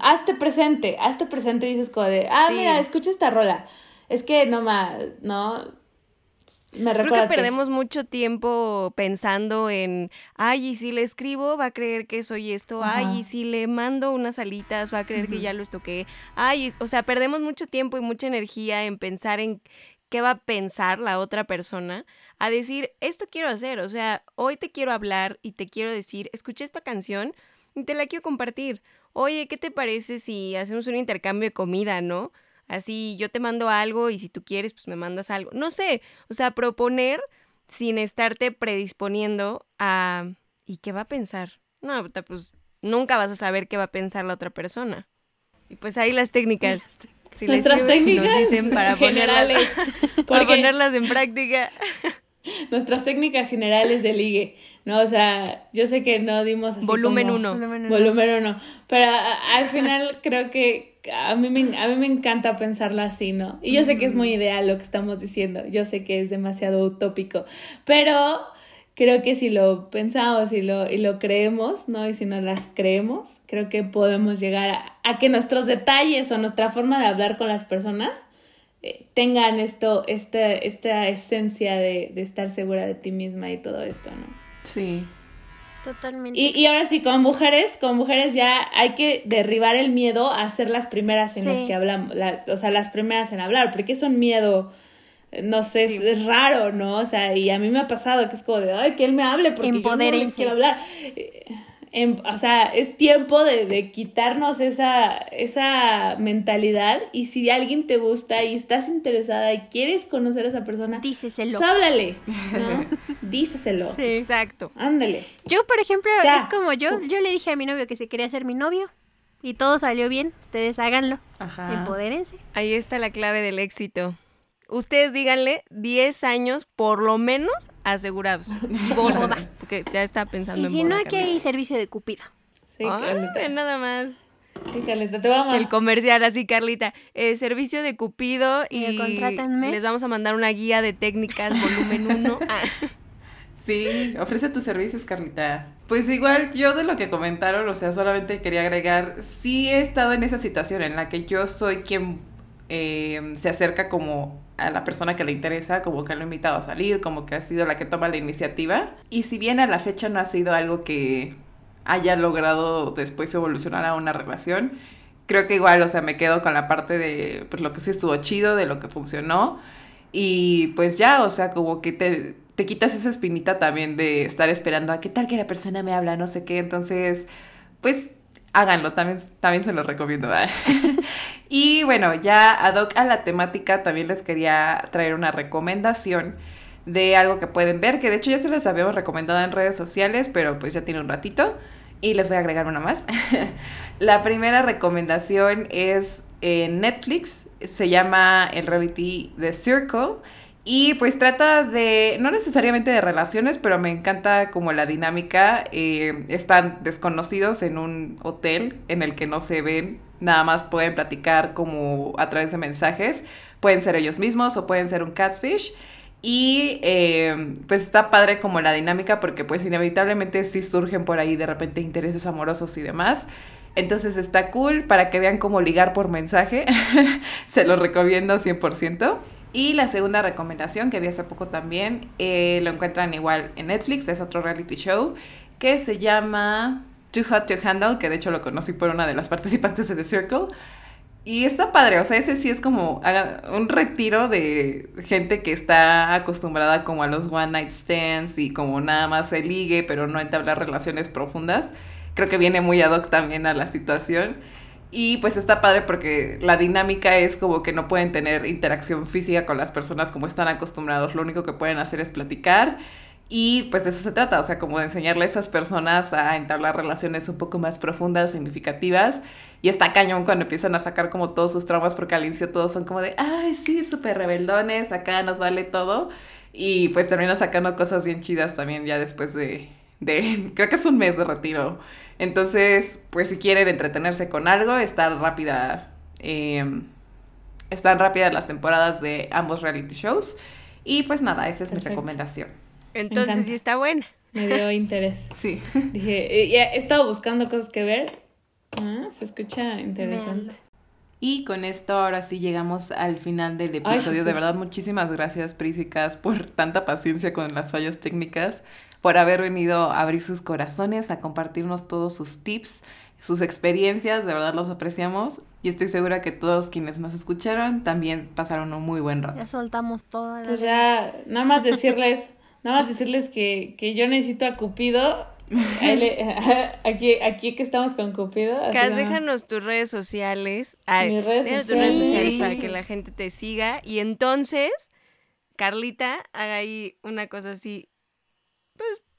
Hazte presente, hazte presente y dices como de, ah, mira, escucha esta rola. Es que no más, ¿no? Me Creo que perdemos mucho tiempo pensando en, ay, y si le escribo va a creer que soy esto, ay, y si le mando unas alitas va a creer que ya lo toqué, ay, o sea, perdemos mucho tiempo y mucha energía en pensar en qué va a pensar la otra persona, a decir, esto quiero hacer, o sea, hoy te quiero hablar y te quiero decir, escuché esta canción y te la quiero compartir. Oye, ¿qué te parece si hacemos un intercambio de comida, no? Así yo te mando algo y si tú quieres, pues me mandas algo. No sé, o sea, proponer sin estarte predisponiendo a... ¿Y qué va a pensar? No, pues nunca vas a saber qué va a pensar la otra persona. Y pues ahí las técnicas. Si les técnicas nos dicen para ponerlas, para ponerlas en práctica. Nuestras técnicas generales de ligue. No, o sea, yo sé que no dimos así Volumen 1. Volumen 1. Pero al final creo que a mí, me, a mí me encanta pensarlo así, ¿no? Y yo sé que es muy ideal lo que estamos diciendo, yo sé que es demasiado utópico, pero creo que si lo pensamos y lo, y lo creemos, ¿no? Y si no las creemos, creo que podemos llegar a, que nuestros detalles o nuestra forma de hablar con las personas eh, tengan esto, esta, esta esencia de, de estar segura de ti misma y todo esto, ¿no? Sí, Totalmente. Y, y, ahora sí, con mujeres, con mujeres ya hay que derribar el miedo a ser las primeras en las que hablamos, o sea, las primeras en hablar, porque es un miedo, no sé, es, raro, ¿no? O sea, y a mí me ha pasado que es como de, ay, que él me hable porque yo no quiero hablar o sea, es tiempo de, quitarnos esa, esa mentalidad y si alguien te gusta y estás interesada y quieres conocer a esa persona, díceselo. Pues háblale, ¿no? Díceselo. Sí. Exacto. Ándale. Yo, por ejemplo, es como yo, yo le dije a mi novio que se quería ser mi novio y todo salió bien, ustedes háganlo. Ajá. Empodérense. Ahí está la clave del éxito ustedes díganle 10 años por lo menos asegurados. Boda, porque ya está pensando y si no, aquí hay servicio de Cupido. Sí, nada más. Sí, Carlita, te vamos. El comercial, así, Carlita. Eh, servicio de Cupido y les vamos a mandar una guía de técnicas volumen 1. Ah. Sí, ofrece tus servicios, Carlita. Pues igual yo de lo que comentaron, o sea, solamente quería agregar, sí he estado en esa situación en la que yo soy quien eh, se acerca como a la persona que le interesa, como que lo ha invitado a salir, como que ha sido la que toma la iniciativa. Y si bien a la fecha no ha sido algo que haya logrado después evolucionar a una relación, creo que igual, o sea, me quedo con la parte de pues, lo que sí estuvo chido, de lo que funcionó. Y pues ya, o sea, como que te, te quitas esa espinita también de estar esperando a qué tal que la persona me habla, no sé qué. Entonces, pues háganlo, también, también se los recomiendo. y bueno, ya ad hoc a la temática, también les quería traer una recomendación de algo que pueden ver, que de hecho ya se les habíamos recomendado en redes sociales, pero pues ya tiene un ratito. Y les voy a agregar una más. la primera recomendación es en Netflix, se llama el reality The Circle y pues trata de, no necesariamente de relaciones, pero me encanta como la dinámica. Eh, están desconocidos en un hotel en el que no se ven, nada más pueden platicar como a través de mensajes. Pueden ser ellos mismos o pueden ser un catfish. Y eh, pues está padre como la dinámica porque pues inevitablemente sí surgen por ahí de repente intereses amorosos y demás. Entonces está cool para que vean cómo ligar por mensaje. Se lo recomiendo 100%. Y la segunda recomendación que vi hace poco también, eh, lo encuentran igual en Netflix, es otro reality show que se llama Too Hot to Handle, que de hecho lo conocí por una de las participantes de The Circle. Y está padre, o sea, ese sí es como un retiro de gente que está acostumbrada como a los one night stands y como nada más se ligue, pero no entablar relaciones profundas. Creo que viene muy ad hoc también a la situación. Y pues está padre porque la dinámica es como que no pueden tener interacción física con las personas como están acostumbrados. Lo único que pueden hacer es platicar. Y pues de eso se trata, o sea, como de enseñarle a esas personas a entablar relaciones un poco más profundas, significativas. Y está cañón cuando empiezan a sacar como todos sus traumas, porque al inicio todos son como de, ay, sí, súper rebeldones, acá nos vale todo. Y pues termina sacando cosas bien chidas también ya después de, de creo que es un mes de retiro. Entonces, pues si quieren entretenerse con algo, está rápida, eh, están rápidas las temporadas de ambos reality shows. Y pues nada, esa es mi recomendación. Entonces sí está buena. Me dio interés. Sí. Dije, eh, ya he estado buscando cosas que ver. Ah, se escucha interesante. Y con esto ahora sí llegamos al final del episodio. de Jesús. verdad, muchísimas gracias, Pris y Cas, por tanta paciencia con las fallas técnicas, por haber venido a abrir sus corazones, a compartirnos todos sus tips, sus experiencias. De verdad los apreciamos. Y estoy segura que todos quienes nos escucharon también pasaron un muy buen rato. Ya soltamos toda la... Pues ya, nada más decirles, nada más decirles que, que yo necesito a Cupido. Aquí, aquí que estamos con Cupido. Cas, déjanos tus redes sociales. Ay, Mis redes déjanos tus redes sociales. sociales para que la gente te siga. Y entonces, Carlita haga ahí una cosa así,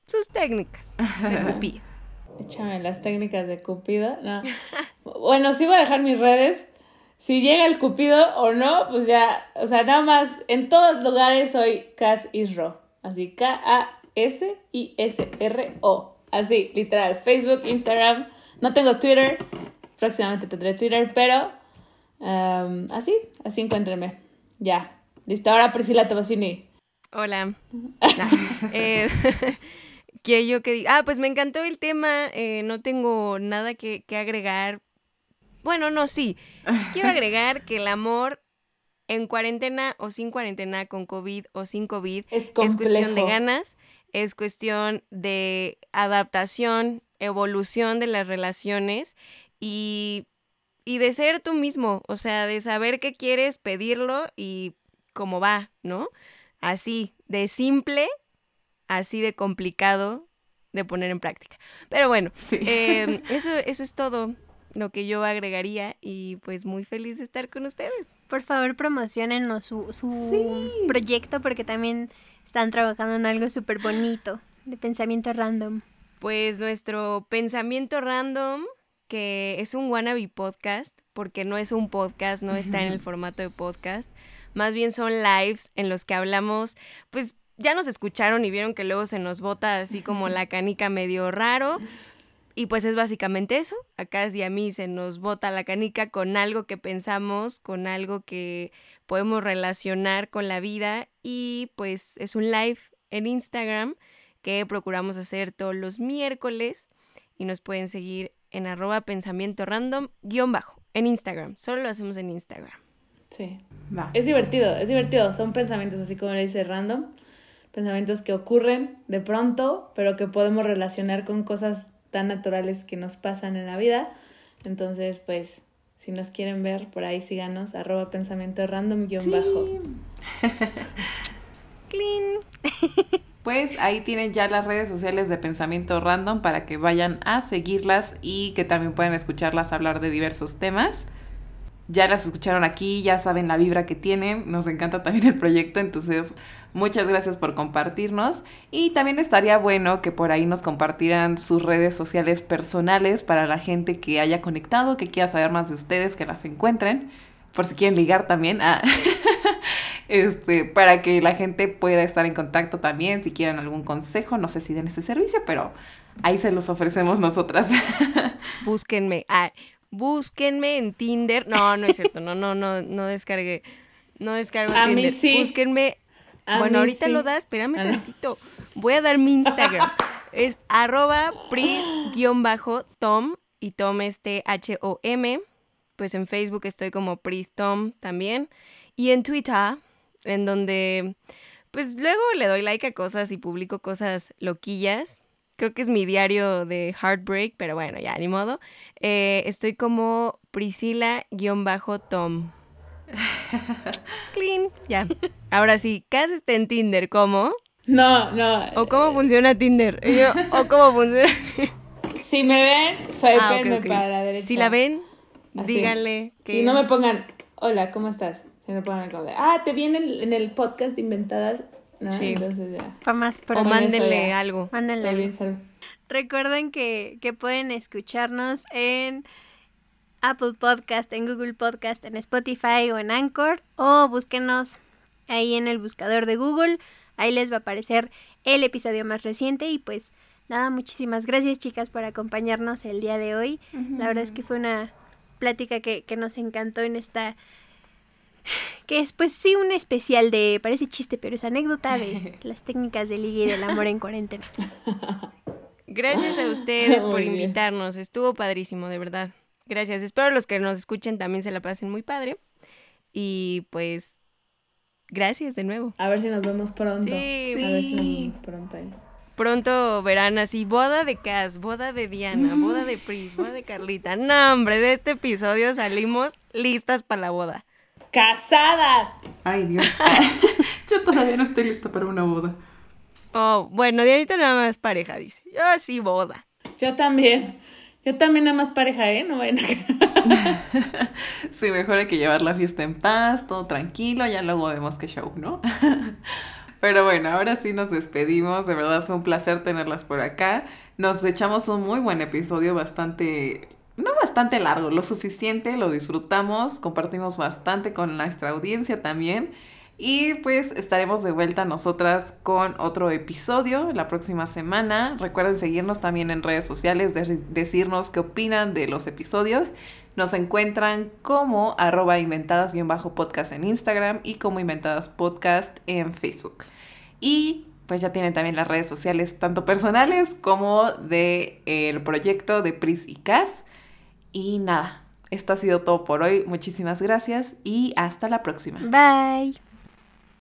sus técnicas de Cupido. Échame las técnicas de Cupido. No. Bueno, sí voy a dejar mis redes. Si llega el Cupido o no, pues ya, o sea, nada más, en todos lugares soy Cas Isro. Así, K-A-S-I-S-R-O. Así, literal. Facebook, Instagram. No tengo Twitter. Próximamente tendré Twitter, pero em, así, así encuéntrenme. Ya. Listo, ahora Priscila Tomasini. Hola. Nah, eh, que yo que diga. Ah, pues me encantó el tema. eh, no tengo nada que, que agregar. Bueno, no, sí. Quiero agregar que el amor en cuarentena o sin cuarentena, con COVID o sin COVID, Es es cuestión de ganas, es cuestión de adaptación, evolución de las relaciones y, y de ser tú mismo, o sea, de saber qué quieres, pedirlo y cómo va, ¿no? Así, de simple, así de complicado de poner en práctica. Pero bueno, Sí. eh, eso, eso es todo lo que yo agregaría y pues muy feliz de estar con ustedes. Por favor, promocionenos su, su proyecto porque también están trabajando en algo súper bonito de pensamiento random. Pues nuestro pensamiento random, que es un wannabe podcast, porque no es un podcast, no está en el formato de podcast, más bien son lives en los que hablamos, pues ya nos escucharon y vieron que luego se nos bota así como la canica medio raro. Y pues es básicamente eso. Acá y a mí se nos bota la canica con algo que pensamos, con algo que podemos relacionar con la vida. Y pues es un live en Instagram que procuramos hacer todos los miércoles. Y nos pueden seguir en arroba pensamiento random guion bajo en Instagram. Solo lo hacemos en Instagram. Sí. Va. Es divertido, es divertido. Son pensamientos así como le dice random. Pensamientos que ocurren de pronto, pero que podemos relacionar con cosas tan naturales que nos pasan en la vida. Entonces, pues, si nos quieren ver, por ahí síganos, arroba pensamiento random guion bajo. ¡Clean! Pues ahí tienen ya las redes sociales de Pensamiento Random para que vayan a seguirlas y que también puedan escucharlas hablar de diversos temas. Ya las escucharon aquí, ya saben la vibra que tienen, nos encanta también el proyecto, entonces muchas gracias por compartirnos y también estaría bueno que por ahí nos compartieran sus redes sociales personales para la gente que haya conectado, que quiera saber más de ustedes, que las encuentren, por si quieren ligar también. Ah. Este, para que la gente pueda estar en contacto también, si quieren algún consejo, no sé si den ese servicio, pero ahí se los ofrecemos nosotras. Búsquenme. Ah, búsquenme en Tinder. No, no es cierto. No, no, no, no descargué. No descargo A mí sí. Búsquenme. A bueno, ahorita sí. lo das, espérame Ah, tantito. Voy a dar mi Instagram. es arroba pris-tom y tom es T-H-O-M. Pues en Facebook estoy como pristom también. Y en Twitter, en donde pues luego le doy like a cosas y publico cosas loquillas. Creo que es mi diario de Heartbreak, pero bueno, ya, ni modo. Eh, estoy como Priscila-tom. Clean, ya. Ahora sí, ¿Cas está en Tinder? ¿Cómo? No, no. ¿O cómo funciona Tinder? Y yo, ¿O cómo funciona? Si me ven, Ah, swipenme ok. para la derecha. Si la ven, Así. díganle que... Y no me pongan, hola, ¿cómo estás? Se me pongan como de, ah, te viene en el, podcast de Inventadas. No, Sí. entonces ya. Para más O mándenle ya. algo. Mándenle algo. Recuerden que, que pueden escucharnos en Apple Podcast, en Google Podcast, en Spotify o en Anchor. O búsquenos ahí en el buscador de Google. Ahí les va a aparecer el episodio más reciente. Y pues nada, muchísimas gracias chicas por acompañarnos el día de hoy. La verdad es que fue una plática que, que nos encantó en esta... Que es pues sí un especial de, parece chiste, pero es anécdota de las técnicas de ligue y del amor en cuarentena. Gracias a ustedes por invitarnos. Estuvo padrísimo, de verdad. Gracias. Espero los que nos escuchen también se la pasen muy padre. Y pues, gracias de nuevo. A ver si nos vemos pronto. Sí. A ver si nos vemos pronto ahí. Pronto verán así, boda de Cas, boda de Diana, boda de Pris, boda de Carlita. No, hombre, de este episodio salimos listas para la boda. ¡Casadas! Ay, Dios. Yo todavía no estoy lista para una boda. Oh, bueno, Dianita nada más pareja, dice. Yo sí, boda. Yo también. Yo también nada más pareja, ¿eh? No vayan a... Sí, mejor hay que llevar la fiesta en paz, todo tranquilo, ya luego vemos qué show, ¿no? Pero bueno, ahora sí nos despedimos, de verdad fue un placer tenerlas por acá. Nos echamos un muy buen episodio, bastante, no bastante largo, lo suficiente, lo disfrutamos, compartimos bastante con nuestra audiencia también. Y pues estaremos de vuelta nosotras con otro episodio la próxima semana. Recuerden seguirnos también en redes sociales, de- decirnos qué opinan de los episodios. Nos encuentran como arroba inventadas-podcast en Instagram y como inventadas podcast en Facebook. Y pues ya tienen también las redes sociales tanto personales como de el proyecto de Pris y Cas. Y nada, esto ha sido todo por hoy. Muchísimas gracias y hasta la próxima. Bye.